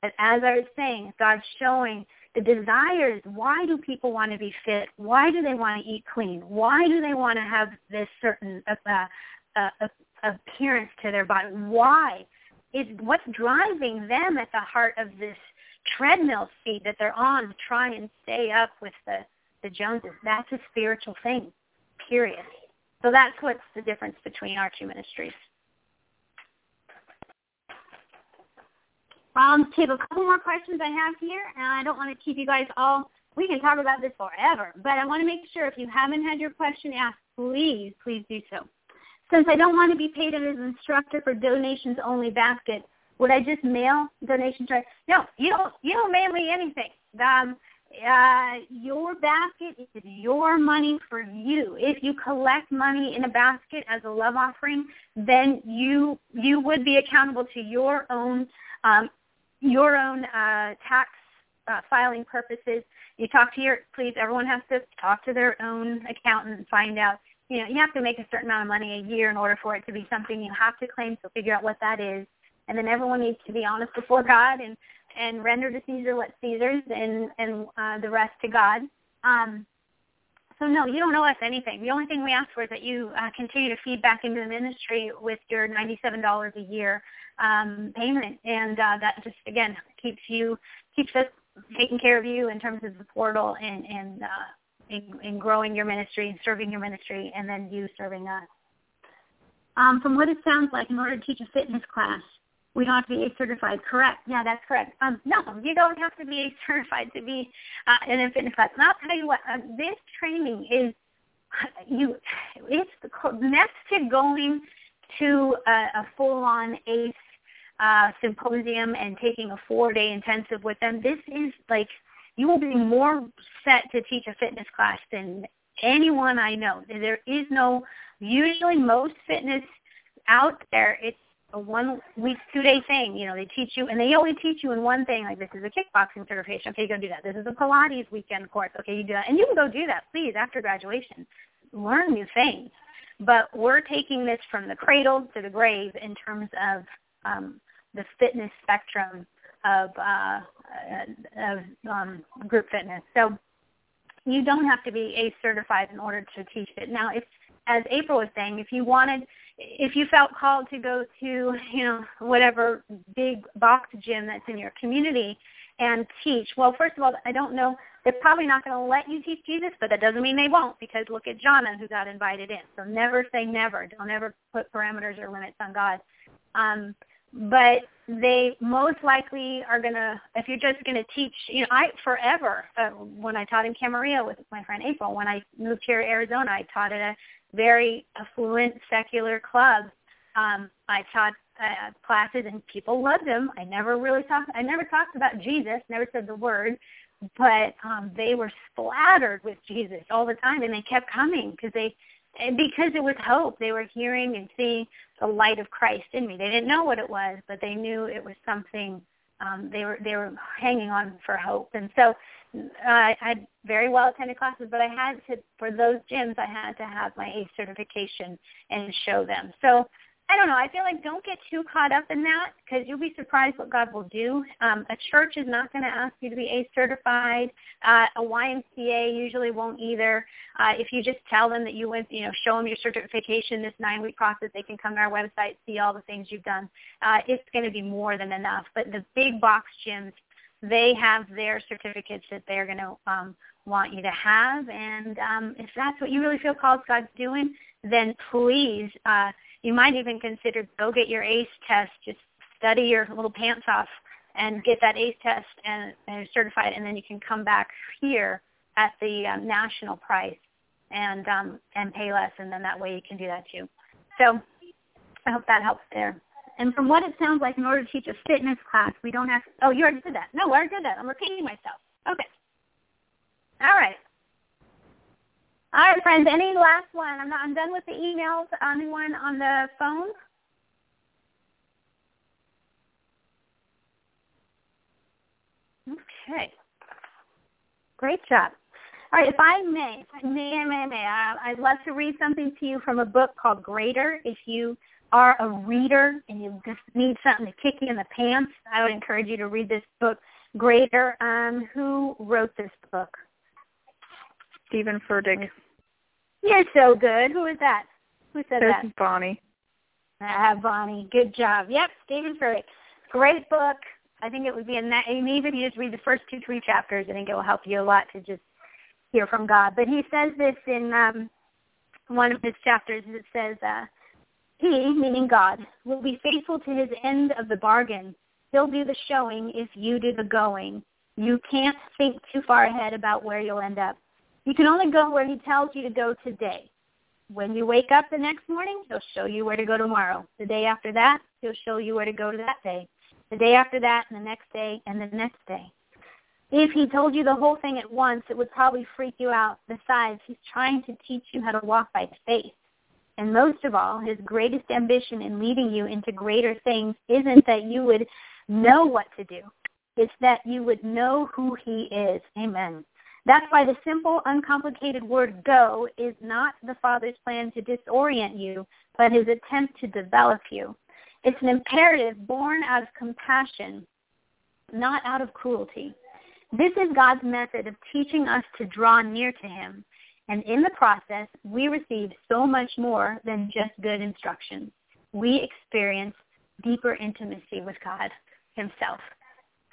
But as I was saying, God's showing the desires. Why do people want to be fit? Why do they want to eat clean? Why do they want to have this certain uh, uh, uh, appearance to their body? Why? Is what's driving them at the heart of this treadmill speed that they're on to try and stay up with the, the Joneses. That's a spiritual thing, period. So that's what's the difference between our two ministries. Um, take a couple more questions I have here, and I don't want to keep you guys all we can talk about this forever, but I want to make sure if you haven't had your question asked, please, please do so. Since I don't want to be paid as an instructor for donations only basket, would I just mail donations? Right? No, you don't. You don't mail me anything. Um, uh, your basket is your money for you. If you collect money in a basket as a love offering, then you you would be accountable to your own um, your own uh, tax uh, filing purposes. You talk to your please. Everyone has to talk to their own accountant and find out. You know, you have to make a certain amount of money a year in order for it to be something you have to claim. So figure out what that is, and then everyone needs to be honest before God and and render to Caesar what Caesar's, and and uh, the rest to God. Um, so no, you don't owe us anything. The only thing we ask for is that you uh, continue to feed back into the ministry with your ninety-seven dollars a year um, payment, and uh, that just again keeps you keeps us taking care of you in terms of the portal and and uh, in, in growing your ministry and serving your ministry, and then you serving us. Um, from what it sounds like, in order to teach a fitness class, we don't have to be ACE certified. Correct. Yeah, that's correct. Um, no, you don't have to be ACE certified to be uh, in a fitness class. And I'll tell you what, uh, this training is you. It's next to going to a, a full-on ACE uh, symposium and taking a four-day intensive with them. This is like you will be more set to teach a fitness class than anyone I know. There is no usually most fitness out there. It's a one week, two day thing. You know, they teach you, and they only teach you in one thing. Like this is a kickboxing certification. Okay, you go do that. This is a Pilates weekend course. Okay, you do that, and you can go do that, please, after graduation. Learn new things. But we're taking this from the cradle to the grave in terms of um, the fitness spectrum of uh, of um, group fitness. So you don't have to be a certified in order to teach it. Now, if as April was saying, if you wanted if you felt called to go to, you know, whatever big box gym that's in your community and teach, well, first of all, I don't know, they're probably not going to let you teach Jesus, but that doesn't mean they won't because look at Jonna who got invited in. So never say never. Don't ever put parameters or limits on God. Um, but they most likely are going to, if you're just going to teach, you know, I forever, uh, when I taught in Camarillo with my friend April, when I moved here to Arizona, I taught at a very affluent secular club. Um, I taught uh, classes and people loved them. I never really talked. I never talked about Jesus. Never said the word, but um, they were splattered with Jesus all the time, and they kept coming because they because it was hope. They were hearing and seeing the light of Christ in me. They didn't know what it was, but they knew it was something. Um, they were they were hanging on for hope, and so uh, I had very well attended classes, but I had to, for those gyms, I had to have my ACE certification and show them. So I don't know. I feel like don't get too caught up in that because you'll be surprised what God will do. Um, a church is not going to ask you to be ACE certified. Uh, a YMCA usually won't either. Uh, if you just tell them that you went, you know, show them your certification, this nine-week process, they can come to our website, see all the things you've done. Uh, it's going to be more than enough. But the big box gyms, they have their certificates that they're going to um, want you to have. And um, if that's what you really feel called God's doing, then please. Uh, you might even consider go get your ACE test. Just study your little pants off and get that ACE test and, and certify it, and then you can come back here at the um, national price and um, and pay less, and then that way you can do that too. So I hope that helps there. And from what it sounds like, in order to teach a fitness class, we don't have. Oh, you already did that. No, I already did that. I'm repeating myself. Okay. All right. All right, friends. Any last one? I'm not. I'm done with the emails. Anyone on the phone? Okay. Great job. All right, if I may, if I may, may, may, I, I'd love to read something to you from a book called Greater. If you are a reader and you just need something to kick you in the pants, I would encourage you to read this book, Greater. Um, who wrote this book? Steven Furtick. You're so good. Who is that? Who said this that? Bonnie. Ah, Bonnie. Good job. Yep, Steven Furtick. Great book. I think it would be in that, and even if you just read the first two, three chapters, I think it will help you a lot to just hear from God. But he says this in um, one of his chapters. It says, uh, he, meaning God, will be faithful to his end of the bargain. He'll do the showing if you do the going. You can't think too far ahead about where you'll end up. You can only go where he tells you to go today. When you wake up the next morning, he'll show you where to go tomorrow. The day after that, he'll show you where to go to that day. The day after that, and the next day, and the next day. If he told you the whole thing at once, it would probably freak you out. Besides, he's trying to teach you how to walk by faith. And most of all, his greatest ambition in leading you into greater things isn't that you would know what to do. It's that you would know who he is. Amen. That's why the simple, uncomplicated word go is not the Father's plan to disorient you, but his attempt to develop you. It's an imperative born out of compassion, not out of cruelty. This is God's method of teaching us to draw near to him. And in the process, we receive so much more than just good instruction. We experience deeper intimacy with God himself.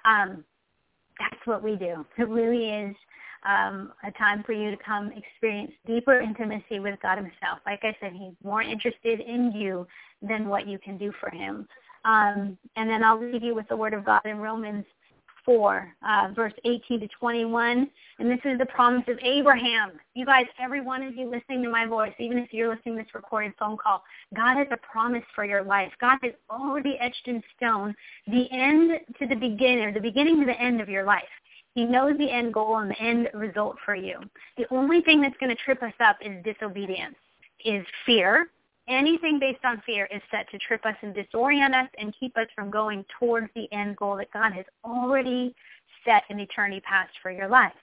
Um, that's what we do. It really is um, a time for you to come experience deeper intimacy with God himself. Like I said, he's more interested in you than what you can do for him. Um, and then I'll leave you with the word of God in Romans 4, uh, verse 18 to 21. And this is the promise of Abraham. You guys, every one of you listening to my voice, even if you're listening to this recorded phone call, God has a promise for your life. God has already etched in stone the end to the beginning, or the beginning to the end of your life. He knows the end goal and the end result for you. The only thing that's going to trip us up is disobedience, is fear. Anything based on fear is set to trip us and disorient us and keep us from going towards the end goal that God has already set in eternity past for your life.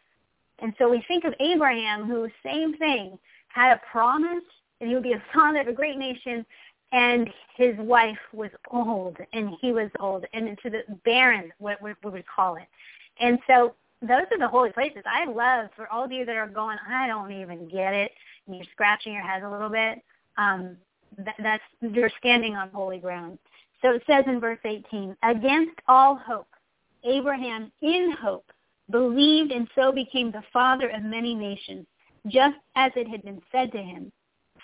And so we think of Abraham, who, same thing, had a promise that he would be a son of a great nation, and his wife was old, and he was old, and into the barren, what we would call it. And so those are the holy places. I love for all of you that are going, I don't even get it, and you're scratching your head a little bit. Um, that, that's you're standing on holy ground. So it says in verse 18, against all hope, Abraham in hope believed and so became the father of many nations, just as it had been said to him.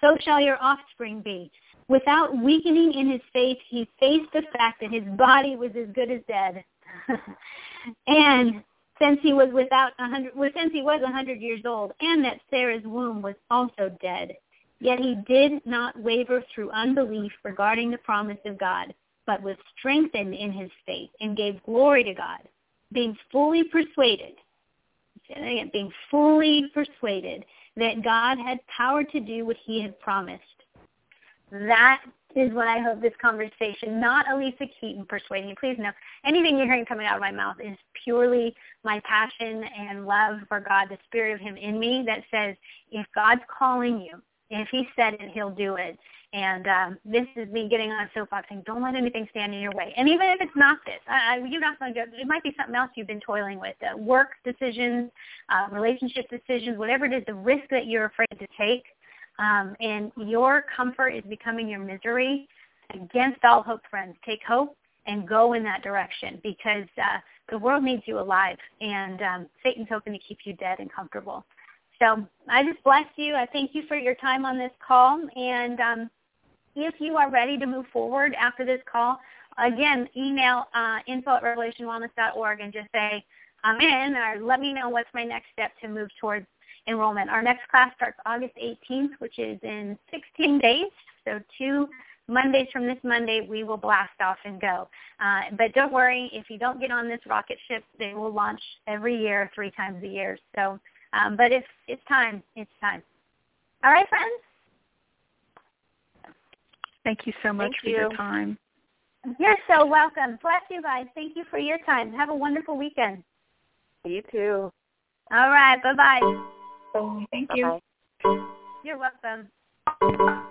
So shall your offspring be. Without weakening in his faith, he faced the fact that his body was as good as dead. and since he was without a hundred, well, since he was a hundred years old, and that Sarah's womb was also dead, yet he did not waver through unbelief regarding the promise of God, but was strengthened in his faith and gave glory to God, being fully persuaded. Being fully persuaded that God had power to do what he had promised. That is what I hope this conversation, not Alisa Keeton persuading you. Please know, anything you're hearing coming out of my mouth is purely my passion and love for God, the spirit of him in me that says, if God's calling you, if he said it, he'll do it. And um, this is me getting on a soapbox saying, don't let anything stand in your way. And even if it's not this, I, I, you're not going to go, it might be something else you've been toiling with, uh, work decisions, uh, relationship decisions, whatever it is, the risk that you're afraid to take um, and your comfort is becoming your misery, against all hope, friends, take hope and go in that direction because uh, the world needs you alive, and um, Satan's hoping to keep you dead and comfortable. So I just bless you. I thank you for your time on this call, and um, if you are ready to move forward after this call, again, email uh, info at revelationwellness.org and just say, I'm in, or let me know what's my next step to move towards enrollment. Our next class starts August 18th, which is in 16 days. So two Mondays from this Monday, we will blast off and go. Uh, but don't worry, if you don't get on this rocket ship, they will launch every year, three times a year. So, um, but it's it's time. It's time. All right, friends. Thank you so much Thank for you. your time. You're so welcome. Bless you guys. Thank you for your time. Have a wonderful weekend. You too. All right. Bye-bye. Thank you. Bye-bye. You're welcome.